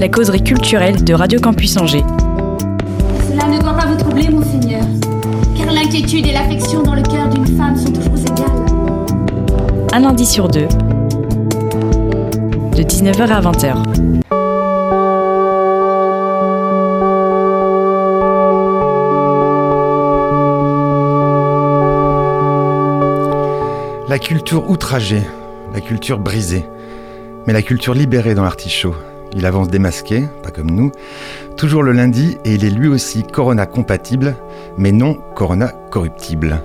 La causerie culturelle de Radio Campus Angers. Cela ne doit pas vous troubler, monseigneur, car l'inquiétude et l'affection dans le cœur d'une femme sont toujours égales. Un lundi sur deux. De 19h à 20h. La culture outragée, la culture brisée, mais la culture libérée dans l'artichaut. Il avance démasqué, pas comme nous, toujours le lundi, et il est lui aussi Corona compatible, mais non Corona corruptible.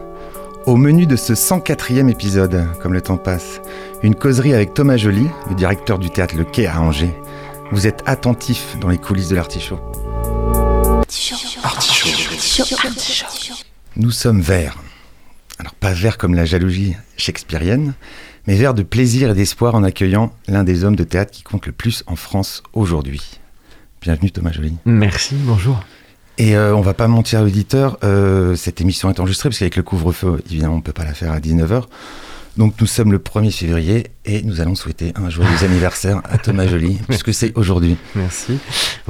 Au menu de ce 104e épisode, comme le temps passe, une causerie avec Thomas Joly, le directeur du théâtre Le Quai à Angers. Vous êtes attentif dans les coulisses de l'artichaut. Nous sommes verts. Alors pas verts comme la jalousie shakespearienne, mais verts de plaisir et d'espoir en accueillant l'un des hommes de théâtre qui compte le plus en France aujourd'hui. Bienvenue Thomas Joly. Merci, bonjour. Et euh, on va pas mentir à l'auditeur, euh, cette émission est enregistrée parce qu'avec le couvre-feu, évidemment, on peut pas la faire à 19h. Donc nous sommes le 1er février et nous allons souhaiter un joyeux anniversaire à Thomas Joly, puisque c'est aujourd'hui. Merci.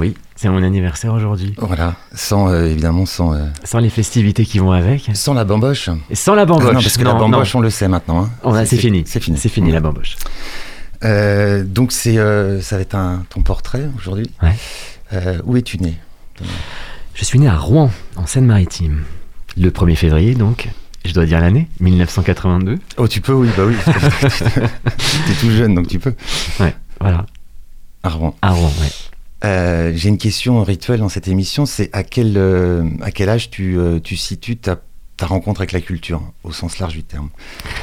Oui, c'est mon anniversaire aujourd'hui. Voilà, sans euh, évidemment sans euh, Sans les festivités qui vont avec. sans la bamboche. Et sans la bamboche. Ah non, parce que la bamboche, non. on le sait maintenant. hein. On c'est fini. C'est fini. C'est fini la bamboche. Euh, donc c'est ça va être un, ton portrait aujourd'hui. Ouais. Où es-tu né Je suis né à Rouen, en Seine-Maritime. Le 1er février, donc. Je dois dire l'année, 1982. Oh tu peux oui bah oui. T'es tout jeune donc tu peux. Ouais, voilà. À Rouen, ouais. Euh, J'ai une question rituelle dans cette émission, c'est à quel à quel âge tu euh, tu situes ta ta rencontre avec la culture au sens large du terme?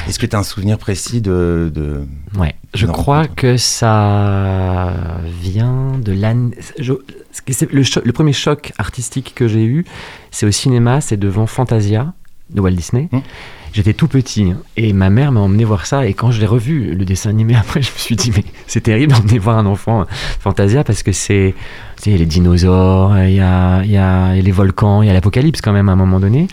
Est-ce que tu as un souvenir précis de, de... Ouais, je crois rencontre? que ça vient de l'année. le premier choc artistique que j'ai eu, c'est au cinéma, c'est devant Fantasia de Walt Disney. Hmm. J'étais tout petit hein, et ma mère m'a emmené voir ça. Et quand je l'ai revu, le dessin animé, après, je me suis dit, mais c'est terrible d'emmener voir un enfant euh, Fantasia parce que c'est. Tu sais, il y a les dinosaures, il y a, il y a les volcans, il y a l'apocalypse quand même à un moment donné.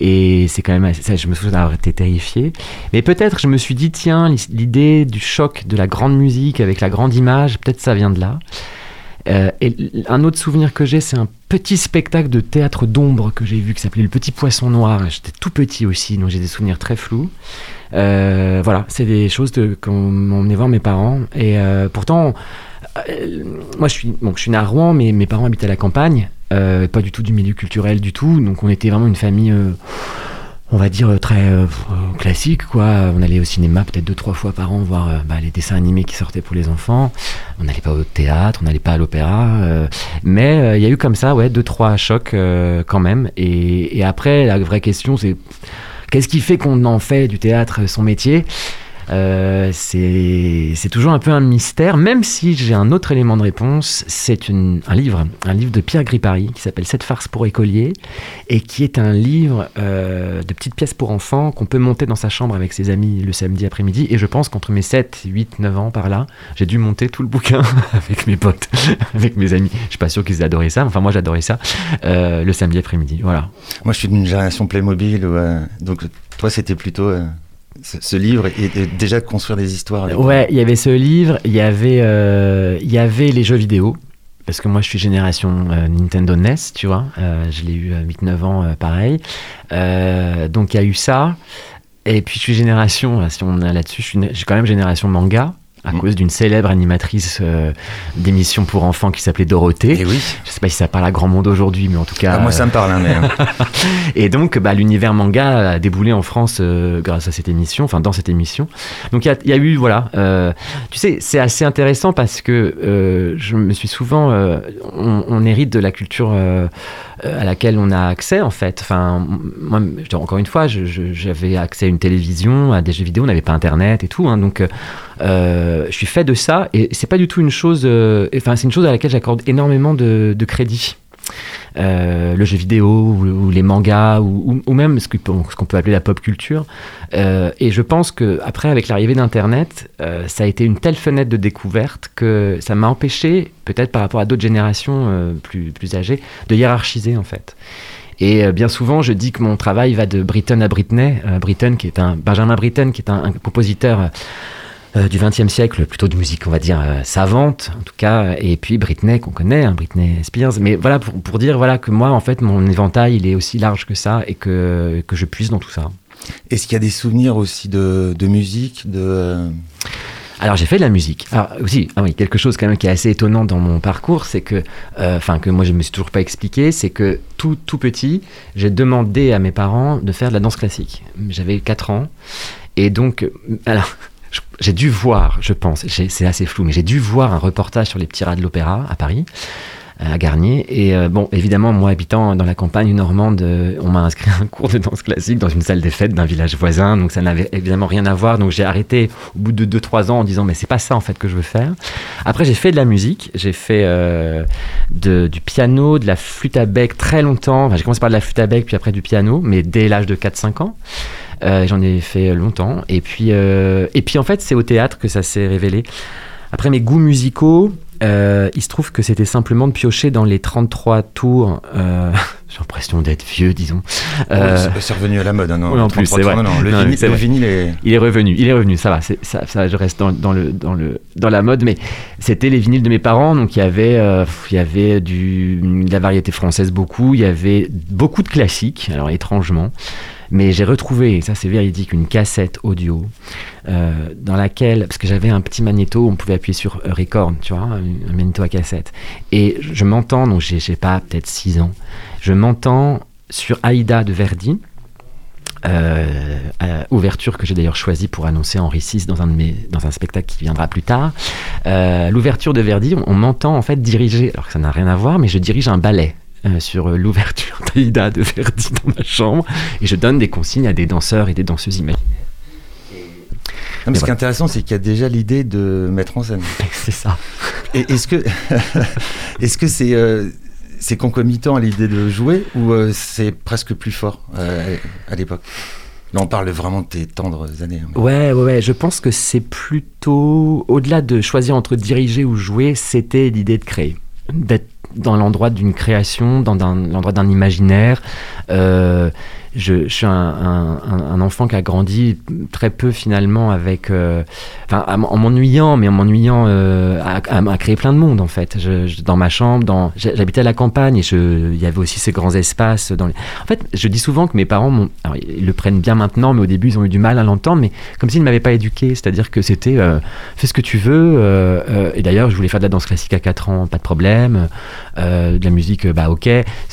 Et c'est quand même. Ça, je me souviens d'avoir été terrifié. Mais peut-être je me suis dit, tiens, l'idée du choc de la grande musique avec la grande image, peut-être ça vient de là. Euh, et un autre souvenir que j'ai, c'est un petit spectacle de théâtre d'ombre que j'ai vu qui s'appelait Le Petit Poisson Noir. J'étais tout petit aussi, donc j'ai des souvenirs très flous. Euh, voilà, c'est des choses qu'on m'a emmené voir mes parents. Et euh, pourtant, moi je suis, bon, je suis né à Rouen, mais mes parents habitent à la campagne, pas du tout du milieu culturel du tout. Donc on était vraiment une famille. On va dire euh, très euh, classique quoi. On allait au cinéma peut-être deux trois fois par an voir euh, bah, les dessins animés qui sortaient pour les enfants. On n'allait pas au théâtre, on n'allait pas à l'opéra, euh, mais euh, il y a eu comme ça ouais deux trois chocs quand même. Et, et après la vraie question c'est qu'est-ce qui fait qu'on en fait du théâtre son métier? Euh, c'est toujours un peu un mystère, même si j'ai un autre élément de réponse. C'est un livre, un livre de Pierre Gripari qui s'appelle Cette farce pour écoliers et qui est un livre euh, de petites pièces pour enfants qu'on peut monter dans sa chambre avec ses amis le samedi après-midi. Et je pense qu'entre mes 7, 8, 9 ans par là, j'ai dû monter tout le bouquin avec mes potes, avec mes amis. Je suis pas sûr qu'ils aient adoré ça, enfin moi j'adorais ça, euh, le samedi après-midi. Voilà. Moi je suis d'une génération Playmobil où, donc toi c'était plutôt ce, ce livre et, et déjà construire des histoires. avec- Ouais, il y avait ce livre, il y avait, euh, il y avait les jeux vidéo. Parce que moi, je suis génération euh, Nintendo NES, tu vois. Euh, je l'ai eu à 8-9 ans, pareil. Donc, il y a eu ça. Et puis, je suis génération, si on est là-dessus, je suis, je suis quand même génération manga, à cause d'une célèbre animatrice euh, d'émission pour enfants qui s'appelait Dorothée. Et oui. Je sais pas si ça parle à grand monde aujourd'hui, mais en tout cas. Ah, moi ça me parle hein, mais euh, Et donc, bah, l'univers manga a déboulé en France euh, grâce à cette émission, enfin dans cette émission. Donc, il y a- il y, a eu, voilà. euh, tu sais, c'est assez intéressant parce que je me suis souvent. on, on hérite de la culture à laquelle on a accès, en fait. Enfin, moi, encore une fois, j'avais accès à une télévision, à des jeux vidéo, on n'avait pas Internet et tout. hein. donc, euh, Euh, je suis fait de ça et c'est pas du tout une chose. euh, Enfin, c'est une chose à laquelle j'accorde énormément de, de crédit. Euh, le jeu vidéo ou, les mangas ou, même ce qu'on peut appeler la pop culture. Euh, et je pense que après, avec l'arrivée d'Internet, euh, ça a été une telle fenêtre de découverte que ça m'a empêché, peut-être par rapport à d'autres générations plus, plus âgées, de hiérarchiser en fait. Et bien souvent, je dis que mon travail va de Britten à Britney. Qui est un Benjamin Britten, qui est un, compositeur du XXe siècle, plutôt de musique, on va dire euh, savante, en tout cas. Et puis Britney, qu'on connaît, hein, Britney Spears. Mais voilà, pour, pour dire voilà que moi, en fait, mon éventail, il est aussi large que ça et que, que je puise dans tout ça. Est-ce qu'il y a des souvenirs aussi de, de musique de... euh, Alors j'ai fait de la musique. Alors aussi, ah oui, quelque chose quand même qui est assez étonnant dans mon parcours, c'est que, euh, enfin que moi je me suis toujours pas expliqué, c'est que tout tout petit, j'ai demandé à mes parents de faire de la danse classique. J'avais 4 ans et donc, euh, alors j'ai dû voir, je pense, c'est assez flou, mais j'ai dû voir un reportage sur les petits rats de l'opéra à Paris à Garnier. Et euh, bon, évidemment, moi habitant dans la campagne normande, euh, on m'a inscrit un cours de danse classique dans une salle des fêtes d'un village voisin, donc ça n'avait évidemment rien à voir. Donc j'ai arrêté au bout de 2-3 ans en disant mais c'est pas ça en fait que je veux faire. Après j'ai fait de la musique, j'ai fait euh, du piano, de la flûte à bec très longtemps. Enfin, j'ai commencé par de la flûte à bec puis après du piano, mais dès l'âge de 4-5 ans. Euh, J'en ai fait longtemps. Et puis, euh, et puis en fait, c'est au théâtre que ça s'est révélé. Après mes goûts musicaux, euh, il se trouve que c'était simplement de piocher dans les 33 tours. euh, J'ai l'impression d'être vieux, disons. Euh, c'est- revenu à la mode, hein, non oui, en plus, 33, c'est vrai. Non, non, le, Non, vinyle, le est... il est revenu, il est revenu, ça va, ça, ça, je reste dans, dans le, dans, le, dans la mode, mais c'était les vinyles de mes parents, donc il y avait, il y avait du, de la variété française beaucoup, il y avait beaucoup de classiques, alors étrangement, mais j'ai retrouvé, et ça c'est véridique, une cassette audio euh, dans laquelle, parce que j'avais un petit magnéto, on pouvait appuyer sur euh, record, tu vois, un, magnéto à cassette, et je m'entends, donc j'ai, je sais pas, peut-être 6 ans, je m'entends sur Aïda de Verdi, euh, euh, ouverture que j'ai d'ailleurs choisie pour annoncer Henri VI dans un, de mes, dans un spectacle qui viendra plus tard. L'ouverture de Verdi, on, on m'entend en fait diriger, alors que ça n'a rien à voir, mais je dirige un ballet. Euh, sur euh, l'ouverture d'Aïda de Verdi dans ma chambre et je donne des consignes à des danseurs et des danseuses imaginaires. Non, mais ce qui est intéressant, c'est qu'il y a déjà l'idée de mettre en scène. C'est ça. Est-ce que est-ce que c'est euh, c'est concomitant à l'idée de jouer ou euh, c'est presque plus fort à l'époque? Là, on parle vraiment de tes tendres années. hein, mais- Ouais, ouais, ouais. Je pense que c'est plutôt, au-delà de choisir entre diriger ou jouer, c'était l'idée de créer. D'être dans l'endroit d'une création, dans l'endroit d'un imaginaire. Euh, je, suis un, enfant qui a grandi très peu finalement avec, euh, en m'ennuyant, mais en m'ennuyant euh, à, créer plein de monde en fait. Dans ma chambre, j'habitais à la campagne et il y avait aussi ces grands espaces. En fait, je dis souvent que mes parents, alors, ils le prennent bien maintenant, mais au début ils ont eu du mal à l'entendre, mais comme s'ils ne m'avaient pas éduqué, c'est-à-dire que c'était euh, fais ce que tu veux. euh, et d'ailleurs, je voulais faire de la danse classique à 4 ans, pas de problème. De la musique, bah ok.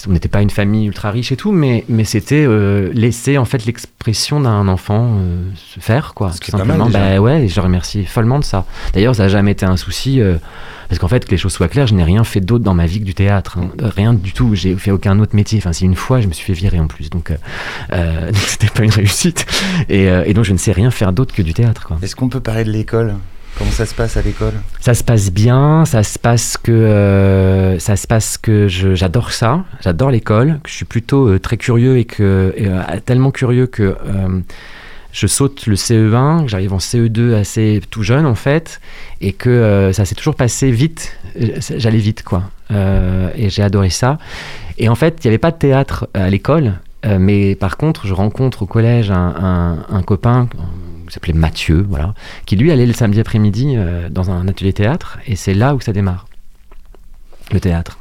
On n'était pas une famille ultra riche et tout, mais c'était euh, laisser en fait l'expression d'un enfant euh, se faire, quoi. Ce tout qui est pas mal, simplement. déjà. bah ouais, et je remercie follement de ça. D'ailleurs, ça n'a jamais été un souci. euh, parce qu'en fait, que les choses soient claires, je n'ai rien fait d'autre dans ma vie que du théâtre. hein. Rien du tout. J'ai fait aucun autre métier. Enfin, si une fois, je me suis fait virer en plus. Donc, euh, euh, c'était pas une réussite. Et, euh, et donc, je ne sais rien faire d'autre que du théâtre. Est-ce qu'on peut parler de l'école? Comment ça se passe à l'école? Ça se passe bien, ça se passe que euh, ça se passe que j'adore ça, j'adore l'école, que je suis plutôt euh, très curieux et que euh, tellement curieux que je saute le CE1, que j'arrive en CE2 assez tout jeune en fait, et que ça s'est toujours passé vite. J'allais vite quoi, et j'ai adoré ça. Et en fait, il n'y avait pas de théâtre à l'école, mais par contre, je rencontre au collège un, copain s'appelait Mathieu, voilà, qui lui allait le samedi après-midi euh, dans un atelier théâtre, et c'est là où ça démarre, le théâtre.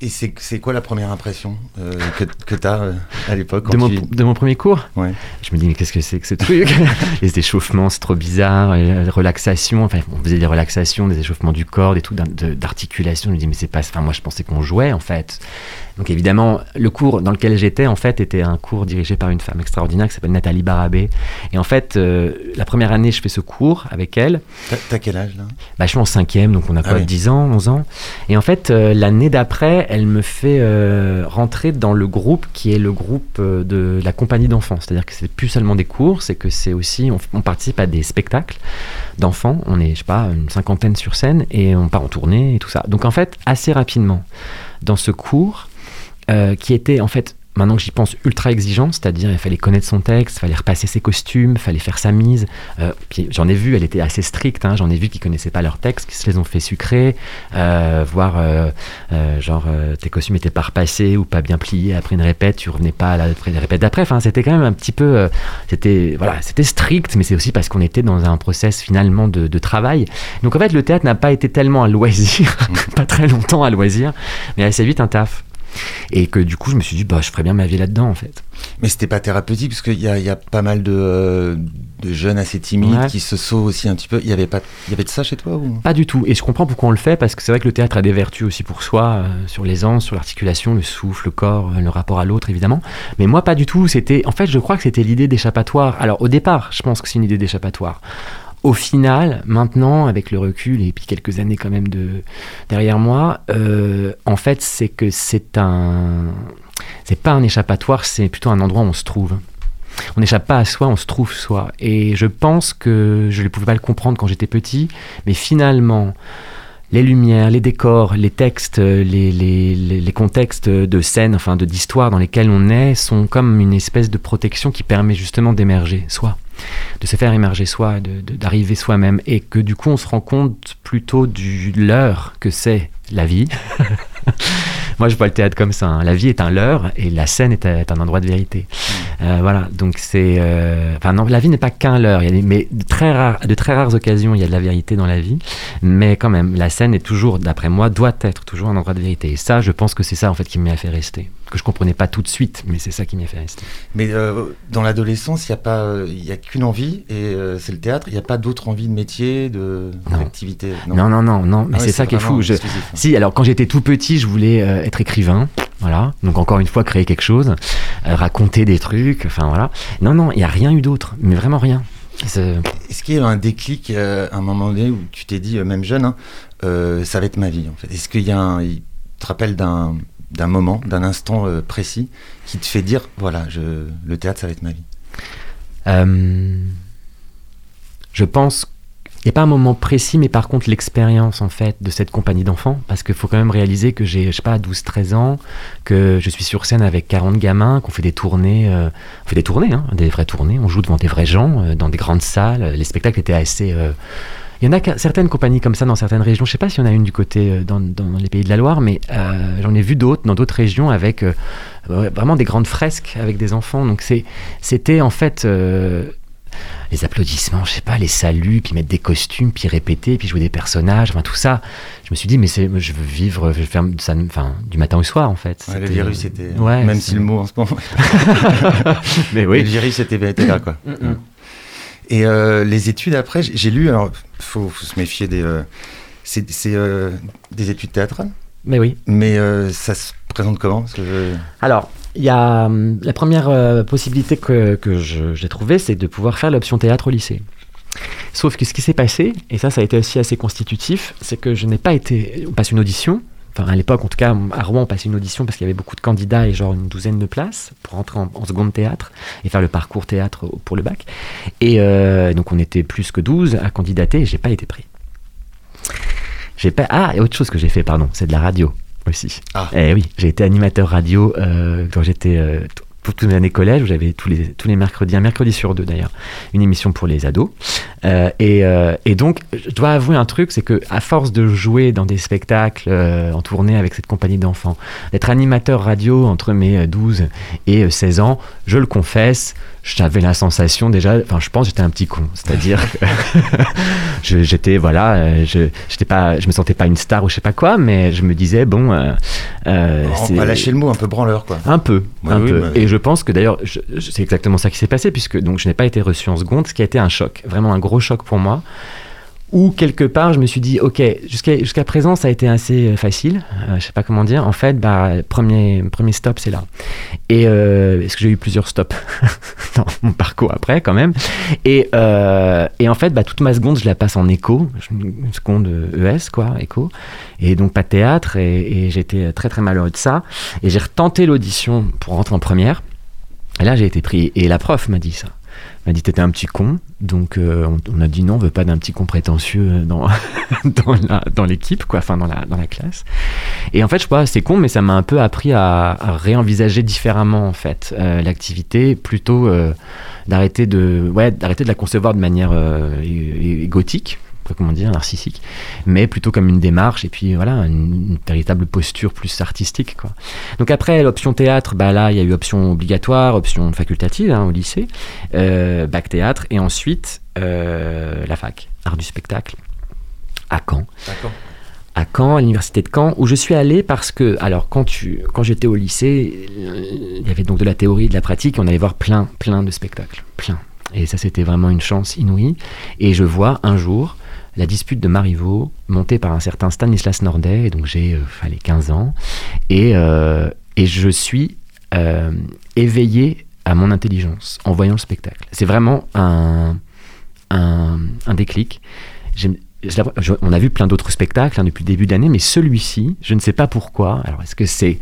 Et c'est quoi la première impression euh, que, que tu as à l'époque De mon, tu- de mon premier cours? Ouais. Je me dis, mais qu'est-ce que c'est que ce truc? Les échauffements, c'est trop bizarre, et la relaxation, enfin, on faisait des relaxations, des échauffements du corps, des trucs d'articulation, je me dis, mais c'est pas... Enfin, moi, je pensais qu'on jouait, en fait. Donc évidemment, le cours dans lequel j'étais, en fait, était un cours dirigé par une femme extraordinaire qui s'appelle Nathalie Barabé. Et en fait, euh, la première année, je fais ce cours avec elle. T'as- quel âge là? Bah, je suis en cinquième, donc on a Ah quoi, oui. 10 ans, 11 ans? Et en fait, euh, l'année d'après, elle me fait euh, rentrer dans le groupe qui est le groupe de la compagnie d'enfants. C'est-à-dire que c'est plus seulement des cours, c'est que c'est aussi, on, on participe à des spectacles d'enfants. On est, je sais pas, une cinquantaine sur scène et on part en tournée et tout ça. Donc en fait, assez rapidement, dans ce cours, euh, qui était en fait, maintenant que j'y pense, ultra exigeant, c'est-à-dire il fallait connaître son texte, il fallait repasser ses costumes, il fallait faire sa mise. Euh, puis j'en ai vu, elle était assez stricte, hein, j'en ai vu qui connaissaient pas leur texte, qui se les ont fait sucrer, euh, voire genre tes costumes étaient pas repassés ou pas bien pliés après une répète, tu revenais pas à la, la répète d'après. Enfin, c'était quand même un petit peu, c'était voilà, c'était strict, mais c'est aussi parce qu'on était dans un process finalement de, de travail. Donc en fait, le théâtre n'a pas été tellement un loisir, pas très longtemps à loisir, mais assez vite un taf. Et que du coup, je me suis dit, bah, je ferais bien ma vie là-dedans, en fait. Mais c'était pas thérapeutique parce qu'il y a, y a pas mal de, euh, de jeunes assez timides Ouais. qui se sauvent aussi un petit peu. Il y avait pas, il y avait de ça chez toi ou? Pas du tout. Et je comprends pourquoi on le fait, parce que c'est vrai que le théâtre a des vertus aussi pour soi, euh, sur l'aisance, sur l'articulation, le souffle, le corps, euh, le rapport à l'autre, évidemment. Mais moi, pas du tout. C'était, en fait, je crois que c'était l'idée d'échappatoire. Alors, au départ, je pense que c'est une idée d'échappatoire. Au final, maintenant, avec le recul et puis quelques années quand même de derrière moi, euh, en fait, c'est que c'est un, c'est pas un échappatoire, c'est plutôt un endroit où on se trouve. On n'échappe pas à soi, on se trouve soi. Et je pense que je ne pouvais pas le comprendre quand j'étais petit, mais finalement, les lumières, les décors, les textes, les, les, les- contextes de scène, enfin de d'histoire dans lesquels on est, sont comme une espèce de protection qui permet justement d'émerger soi, de se faire émerger soi, d'arriver soi-même, et que du coup on se rend compte plutôt du leurre que c'est la vie. Moi je vois le théâtre comme ça, hein. la vie est un leurre et la scène est, est un endroit de vérité. Euh, voilà, donc c'est. euh, Enfin, non, la vie n'est pas qu'un leurre, il y a des- mais de très, rares, de très rares occasions, il y a de la vérité dans la vie. Mais quand même, la scène est toujours, d'après moi, doit être toujours un endroit de vérité. Et ça, je pense que c'est ça, en fait, qui m'y a fait rester. Que je comprenais pas tout de suite, mais c'est ça qui m'y a fait rester. Mais euh, dans l'adolescence, il n'y a pas, il y a qu'une envie et euh, c'est le théâtre. Il n'y a pas d'autre envie de métier, de d'activité. Non, non, non, non, mais Ah c'est ça qui est fou. Je- hein. Si, alors quand j'étais tout petit, je voulais euh, être écrivain, voilà. Donc encore une fois, créer quelque chose, raconter des trucs, enfin voilà. Non, non, il n'y a rien eu d'autre, mais vraiment rien. Est-ce qu'il y a eu un déclic à un moment donné où tu t'es dit, même jeune, hein, ça va être ma vie en fait Est-ce qu'il y a un, il te rappelle d'un d'un moment, d'un instant euh, précis qui te fait dire, voilà, je, le théâtre, ça va être ma vie. Euh, je pense il n'y a pas un moment précis, mais par contre l'expérience en fait de cette compagnie d'enfants, parce qu'il faut quand même réaliser que j'ai, je sais pas, 12-13 ans, que je suis sur scène avec 40 gamins, qu'on fait des tournées, euh, on fait des tournées, hein, des vraies tournées, on joue devant des vrais gens, dans des grandes salles, les spectacles étaient assez... il y en a certaines compagnies comme ça dans certaines régions. Je sais pas s'il y en a une du côté euh, dans, dans les pays de la Loire, mais euh, j'en ai vu d'autres dans d'autres régions avec euh, vraiment des grandes fresques avec des enfants. Donc c'était en fait euh, les applaudissements, je sais pas, les saluts, puis mettre des costumes, puis répéter, puis jouer des personnages, enfin tout ça. Je me suis dit, mais je veux vivre, je veux faire ça, enfin du matin au soir en fait. Ouais, Le virus était. Ouais, même si le mot en ce moment. mais Le oui. virus était, était là, quoi. Mm, mm. Et euh, les études après, j'ai- j'ai lu, alors, faut, faut se méfier des. euh, c'est euh, des études théâtrales, Mais oui. mais euh, ça se présente comment? Parce que je- Alors, il y a la première possibilité que, que j'ai trouvée, c'est de pouvoir faire l'option théâtre au lycée. Sauf que ce qui s'est passé, et ça, ça a été aussi assez constitutif, c'est que je n'ai pas été. On passe une audition. Enfin, à l'époque, en tout cas, à Rouen, on passait une audition parce qu'il y avait beaucoup de candidats et genre une douzaine de places pour entrer en, en seconde théâtre et faire le parcours théâtre pour le bac. Et euh, donc, on était plus que 12 à candidater et j'ai pas été pris. J'ai pas. Ah, et autre chose que j'ai fait, pardon, c'est de la radio aussi. Ah. Eh oui, j'ai été animateur radio euh, quand j'étais euh, pour toutes mes années collège, où j'avais tous les, tous les mercredis, un mercredi sur deux d'ailleurs, une émission pour les ados. Euh, et, euh, et donc, je dois avouer un truc, c'est que à force de jouer dans des spectacles euh, en tournée avec cette compagnie d'enfants, d'être animateur radio entre mes euh, 12 et euh, 16 ans, je le confesse, j'avais la sensation déjà, enfin je pense j'étais un petit con, c'est-à-dire que j'étais voilà, je j'étais pas, je me sentais pas une star ou je sais pas quoi, mais je me disais bon, euh, on va lâcher le mot un peu branleur, quoi. un peu, un oui, peu. Et je pense que d'ailleurs, je- je- c'est exactement ça qui s'est passé, puisque donc je n'ai pas été reçu en seconde, ce qui a été un choc, vraiment un gros choc pour moi, Ou quelque part, je me suis dit, ok, jusqu'à jusqu'à présent, ça a été assez euh, facile. Euh, je sais pas comment dire. En fait, bah, premier, premier stop, c'est là. Et euh, parce que j'ai eu plusieurs stops dans mon parcours après, quand même. Et, euh, et en fait, bah, toute ma seconde, je la passe en écho, une seconde ES, quoi, écho. Et donc pas de théâtre. Et, et j'étais très très malheureux de ça. Et j'ai retenté l'audition pour rentrer en première. Et là, j'ai été pris. Et la prof m'a dit ça. Elle m'a dit t'étais un petit con, donc euh, on, a dit non, on veut pas d'un petit con prétentieux dans dans dans l'équipe, quoi, enfin dans la classe. Et en fait, je pas, c'est con, mais ça m'a un peu appris à, réenvisager différemment en fait euh, l'activité, plutôt euh, d'arrêter de ouais de la concevoir de manière euh, égotique, pas comment dire, narcissique, mais plutôt comme une démarche et puis voilà une, une véritable posture plus artistique quoi. Donc après l'option théâtre, bah là il y a eu option obligatoire, option facultative hein, au lycée, euh, bac théâtre et ensuite euh, la fac, art du spectacle à Caen. À Caen, à l'université de Caen, où je suis allé parce que, alors quand, tu, quand j'étais au lycée, euh, il y avait donc de la théorie de la pratique, et on allait voir plein, plein de spectacles, plein. Et ça c'était vraiment une chance inouïe. Et je vois un jour la dispute de Marivaux montée par un certain Stanislas Nordet, et donc j'ai euh, allez, 15 ans, et, euh, et je suis euh, éveillé à mon intelligence en voyant le spectacle. C'est vraiment un, un, déclic. On a vu plein d'autres spectacles hein, depuis le début d'année, mais celui-ci, je ne sais pas pourquoi. Alors, est-ce que c'est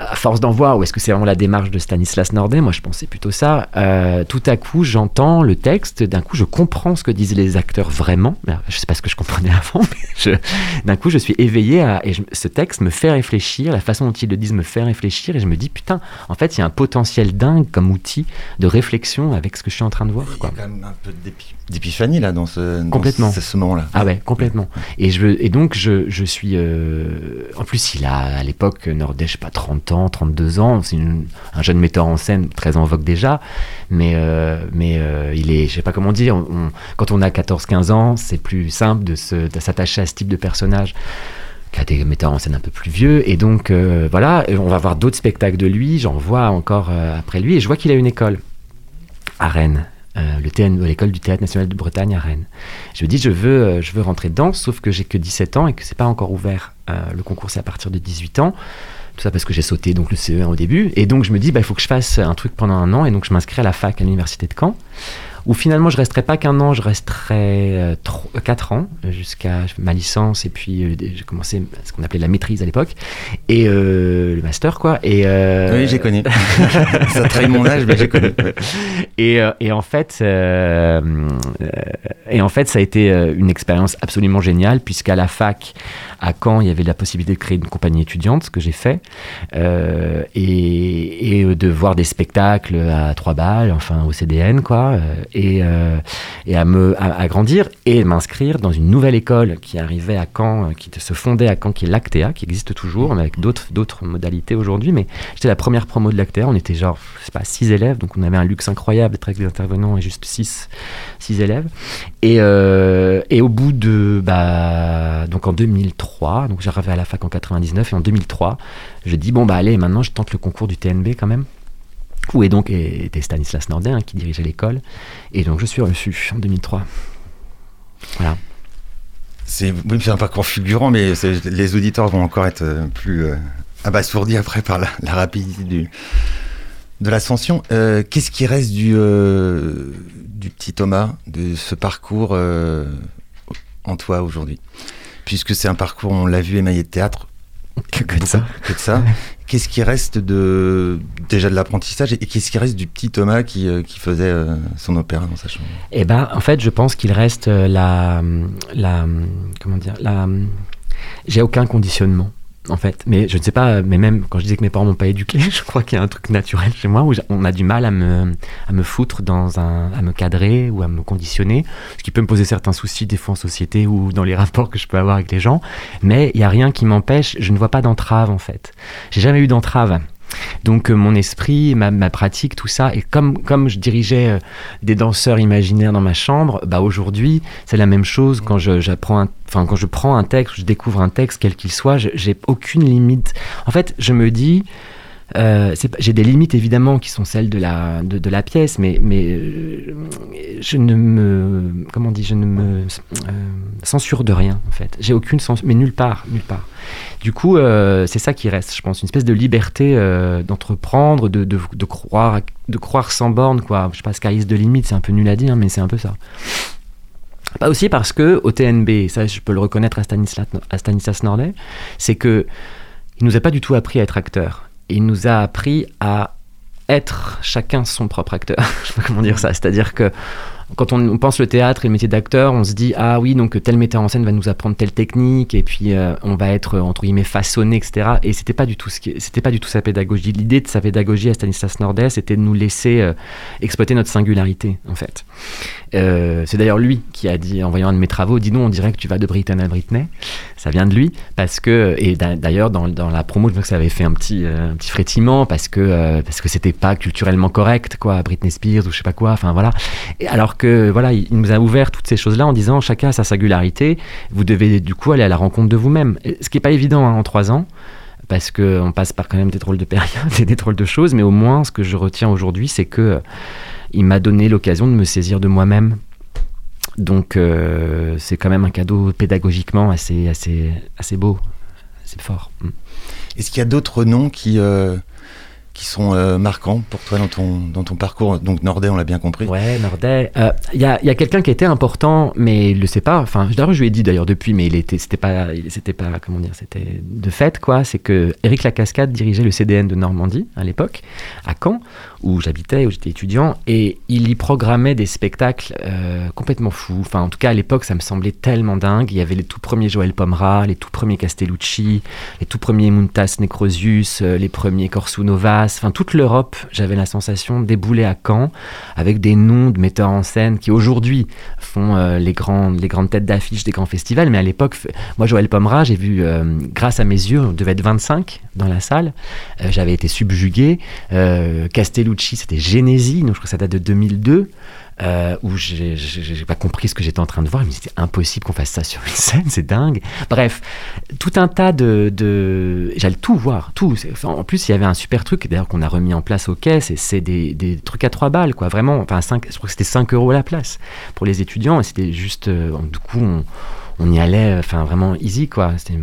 à force d'en voir ou est-ce que c'est vraiment la démarche de Stanislas Nordet? Moi, je pensais plutôt ça. Euh, tout à coup, j'entends le texte, d'un coup, je comprends ce que disaient les acteurs vraiment. Je sais pas ce que je comprenais avant, mais d'un coup, je suis éveillé à. Et je- ce texte me fait réfléchir, la façon dont ils le disent me fait réfléchir, et je me dis, putain, en fait, il y a un potentiel dingue comme outil de réflexion avec ce que je suis en train de voir. Il y a quand même un peu d'épi- d'épiphanie là dans ce, dans Complètement. ce, ce moment-là. Ah ouais, complètement. Et, je, veux- et donc, je, je suis... euh, en plus, il a, à l'époque, Nordet, je sais pas, 30 ans, 32 ans. C'est un jeune metteur en scène très en vogue déjà. Mais, euh, mais euh, il est... Je sais pas comment dire. quand on a 14-15 ans, c'est plus simple de s'attacher à ce type de personnage qu'à des metteurs en scène un peu plus vieux. Et donc, euh, voilà, on va voir d'autres spectacles de lui. J'en vois encore après lui. Et je vois qu'il a une école à Rennes. l'école du théâtre national de Bretagne à Rennes. Je me dis, je veux, je veux rentrer dedans, sauf que j'ai que 17 ans et que c'est pas encore ouvert. Le concours, c'est à partir de 18 ans. Tout ça parce que j'ai sauté donc le CE1 au début. Et donc, je me dis, bah, il faut que je fasse un truc pendant un an. Et donc, je m'inscris à la fac à l'université de Caen, où finalement, je resterai pas qu'un an, je resterai 4 ans euh, jusqu'à ma licence. Et puis, euh, j'ai commencé ce qu'on appelait la maîtrise à l'époque. Et euh, le master, quoi. Et, euh, Oui, j'ai connu. Ça trahit mon âge, mais j'ai connu. et, euh, et en fait, euh, euh, et en fait, ça a été euh, une expérience absolument géniale, puisqu'à la fac, à Caen, il y avait la possibilité de créer une compagnie étudiante, ce que j'ai fait, euh, et, et de voir des spectacles à trois balles, enfin au CDN, quoi, euh, et, euh, à me à, grandir et m'inscrire dans une nouvelle école qui arrivait à Caen, euh, qui se fondait à Caen, qui est l'Actea, qui existe toujours, mais avec d'autres modalités aujourd'hui. Mais j'étais la première promo de l'Actea, on était genre, je sais pas, six élèves, donc on avait un luxe incroyable d'être avec des intervenants et juste six, élèves. Et, euh, et au bout de, bah, donc en 2003, donc j'arrivais à la fac en 99 et en 2003, je dis bon bah allez, maintenant je tente le concours du TNB quand même. Où est donc était Stanislas Nordet hein, qui dirigeait l'école. Et donc je suis reçu en 2003. Voilà. C'est un parcours fulgurant, mais les auditeurs vont encore être euh, plus euh, abasourdis après par la, rapidité de l'ascension. Euh, Qu'est-ce qui reste du, du petit Thomas, de ce parcours en toi aujourd'hui? Puisque c'est un parcours, on l'a vu, émaillé de théâtre. Que, que de ça. Que de ça. Qu'est-ce qui reste de déjà de l'apprentissage et qu'est-ce qui reste du petit Thomas qui, euh, qui faisait euh, son opéra dans sa chambre? Eh ben, en fait, je pense qu'il reste euh, la, la, comment dire, la, j'ai aucun conditionnement. En fait, mais je ne sais pas, mais même quand je disais que mes parents m'ont pas éduqué, je crois qu'il y a un truc naturel chez moi où on a du mal à me, à me foutre dans un, à me cadrer ou à me conditionner, ce qui peut me poser certains soucis des fois en société ou dans les rapports que je peux avoir avec les gens. Mais il y a rien qui m'empêche, je ne vois pas d'entrave en fait. J'ai jamais eu d'entrave. Donc euh, mon esprit, ma, pratique, tout ça, et comme, comme je dirigeais euh, des danseurs imaginaires dans ma chambre, bah aujourd'hui c'est la même chose quand je, j'apprends quand je prends un texte, je découvre un texte quel qu'il soit, j'ai aucune limite. En fait, je me dis, euh, j'ai des limites évidemment qui sont celles de la, pièce, mais, euh, je ne me. Comment dit Je ne me euh, censure de rien, en fait. J'ai aucune censure, mais nulle part, nulle part. Du coup, c'est ça qui reste, je pense, une espèce de liberté d'entreprendre, de, croire, de croire sans borne, quoi. Je sais pas, sky is de limite, c'est un peu nul à dire, mais c'est un peu ça. Pas aussi parce que au TNB, ça je peux le reconnaître à Stanislas, à Nordet, c'est que il nous a pas du tout appris à être acteur. Il nous a appris à être chacun son propre acteur. je sais pas comment dire ça. C'est-à-dire que quand on, pense le théâtre et le métier d'acteur, on se dit ah oui donc tel metteur en scène va nous apprendre telle technique et puis euh, on va être euh, entre guillemets façonné etc. Et c'était pas du tout c'était pas du tout sa pédagogie. L'idée de sa pédagogie à Stanislas Nordet, c'était de nous laisser euh, exploiter notre singularité en fait. Euh, c'est d'ailleurs lui qui a dit en voyant un de mes travaux, dis donc on dirait que tu vas de Britain à Britney. Ça vient de lui parce que et d'a- d'ailleurs dans, dans la promo je vois que ça avait fait un petit euh, un petit frétiment parce que euh, parce que c'était pas culturellement correct quoi Britney Spears ou je sais pas quoi enfin voilà et alors que voilà il nous a ouvert toutes ces choses là en disant chacun a sa singularité vous devez du coup aller à la rencontre de vous-même ce qui est pas évident hein, en trois ans parce que on passe par quand même des drôles de périodes et des drôles de choses mais au moins ce que je retiens aujourd'hui c'est que euh, il m'a donné l'occasion de me saisir de moi-même donc euh, c'est quand même un cadeau pédagogiquement assez, assez, assez beau, assez fort. Mm. Est-ce qu'il y a d'autres noms qui, euh, qui sont euh, marquants pour toi dans ton, dans ton parcours Donc Nordet, on l'a bien compris. Ouais, Nordet. Euh, Il y a, y a quelqu'un qui était important, mais il le sait pas. Enfin, d'ailleurs, je lui ai dit d'ailleurs depuis, mais il était, c'était pas, c'était pas, comment dire, c'était de fait quoi. C'est que Éric Lacascade dirigeait le CDN de Normandie à l'époque, à Caen, où j'habitais, où j'étais étudiant, et il y programmait des spectacles euh, complètement fous. Enfin, en tout cas, à l'époque, ça me semblait tellement dingue. Il y avait les tout premiers Joël Pomera, les tout premiers Castellucci, les tout premiers Muntas Necrosius, euh, les premiers Corsu Novas. Enfin, toute l'Europe, j'avais la sensation déboulait à Caen avec des noms de metteurs en scène qui aujourd'hui font euh, les, grandes, les grandes têtes d'affiche des grands festivals. Mais à l'époque, moi, Joël Pomera, j'ai vu, grâce à mes yeux, on devait être 25 dans la salle. J'avais été subjugué. Euh, Castellucci, c'était Genesi, donc je crois que ça date de 2002. euh, où j'ai pas compris ce que j'étais en train de voir, mais c'était impossible qu'on fasse ça sur une scène, c'est dingue. Bref, tout un tas de, de... j'allais tout voir, tout. En plus, il y avait un super truc d'ailleurs qu'on a remis en place au quai, c'est- c'est des, des trucs à trois balles, quoi, vraiment. Enfin, 5, je crois que c'était 5 euros la place pour les étudiants, et c'était juste, euh, du coup, on, on y allait, enfin vraiment easy, quoi. C'était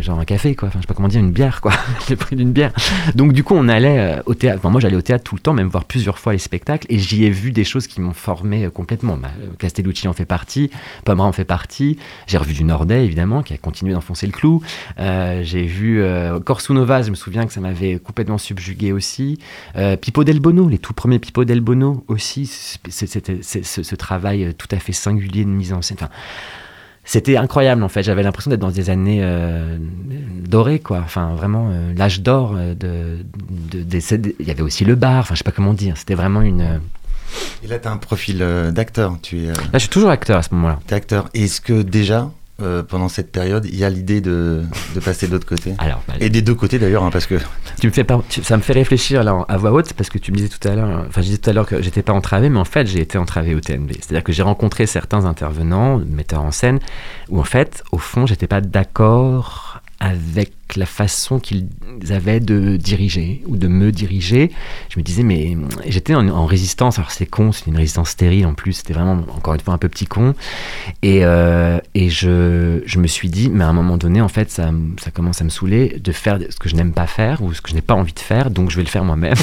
genre un café, quoi. Enfin, je sais pas comment dire, une bière, quoi. le prix d'une bière. Donc, du coup, on allait euh, au théâtre. Enfin, moi, j'allais au théâtre tout le temps, même voir plusieurs fois les spectacles, et j'y ai vu des choses qui m'ont formé euh, complètement. Bah, euh, Castellucci en fait partie, Pomera en fait partie. J'ai revu du Nordet, évidemment, qui a continué d'enfoncer le clou. Euh, j'ai vu euh, Corsu Novas, je me souviens que ça m'avait complètement subjugué aussi. Euh, Pipo Del Bono, les tout premiers Pipo Del Bono aussi, c'était ce, travail euh, tout à fait singulier de mise en scène. Enfin, c'était incroyable en fait. J'avais l'impression d'être dans des années euh, dorées, quoi. Enfin, vraiment euh, l'âge d'or euh, de. Il y avait aussi le bar. Enfin, je sais pas comment dire. C'était vraiment une. Et là, tu as un profil d'acteur. Tu es, Là, je suis toujours acteur à ce moment-là. t'es acteur. Est-ce que déjà, euh, pendant cette période, il y a l'idée de, de passer de l'autre côté Alors, bah, Et des deux côtés d'ailleurs, hein, parce que Tu me fais pas, tu- ça me fait réfléchir là à voix haute parce que tu me disais tout à l'heure, enfin je disais tout à l'heure que j'étais pas entravé, mais en fait j'ai été entravé au TNB. C'est-à-dire que j'ai rencontré certains intervenants, metteurs en scène, où en fait, au fond, j'étais pas d'accord avec la façon qu'ils avaient de diriger ou de me diriger. Je me disais, mais j'étais en, résistance. Alors c'est con, c'est une résistance stérile en plus. C'était vraiment encore une fois un peu petit con. Et, euh, et je, je me suis dit, mais à un moment donné, en fait, ça, ça commence à me saouler de faire ce que je n'aime pas faire ou ce que je n'ai pas envie de faire, donc je vais le faire moi-même.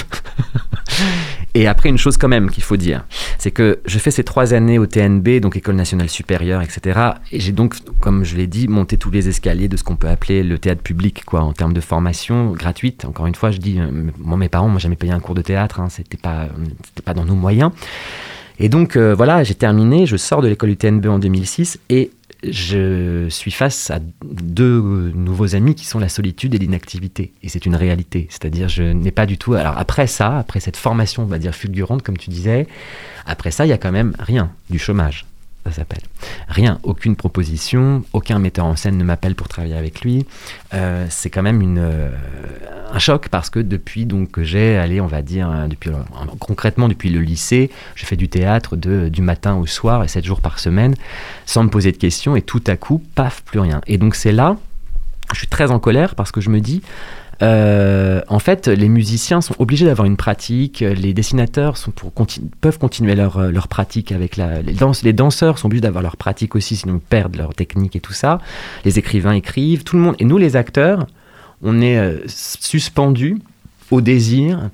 et après, une chose quand même qu'il faut dire, c'est que je fais ces trois années au TNB, donc École nationale supérieure, etc. Et j'ai donc, comme je l'ai dit, monté tous les escaliers de ce qu'on peut appeler le théâtre public, quoi, en termes de formation gratuite. Encore une fois, je dis, euh, moi, mes parents m'ont jamais payé un cours de théâtre, hein, c'était pas, c'était pas dans nos moyens. Et donc euh, voilà, j'ai terminé, je sors de l'école du TNB en 2006 et je suis face à deux euh, nouveaux amis qui sont la solitude et l'inactivité. Et c'est une réalité. C'est-à-dire, je n'ai pas du tout. Alors, après ça, après cette formation, on va dire fulgurante, comme tu disais, après ça, il y a quand même rien du chômage. Ça s'appelle. Rien, aucune proposition, aucun metteur en scène ne m'appelle pour travailler avec lui. Euh, c'est quand même une, euh, un choc parce que depuis donc que j'ai, allé, on va dire, euh, concrètement depuis le lycée, je fais du théâtre de, du matin au soir et 7 jours par semaine sans me poser de questions et tout à coup, paf, plus rien. Et donc c'est là, je suis très en colère parce que je me dis, euh, en fait, les musiciens sont obligés d'avoir une pratique. Les dessinateurs sont pour peuvent continuer leur, euh, leur pratique avec la. Les, danse- les danseurs sont obligés d'avoir leur pratique aussi, sinon ils perdent leur technique et tout ça. Les écrivains écrivent, tout le monde. Et nous, les acteurs, on est euh, suspendus au désir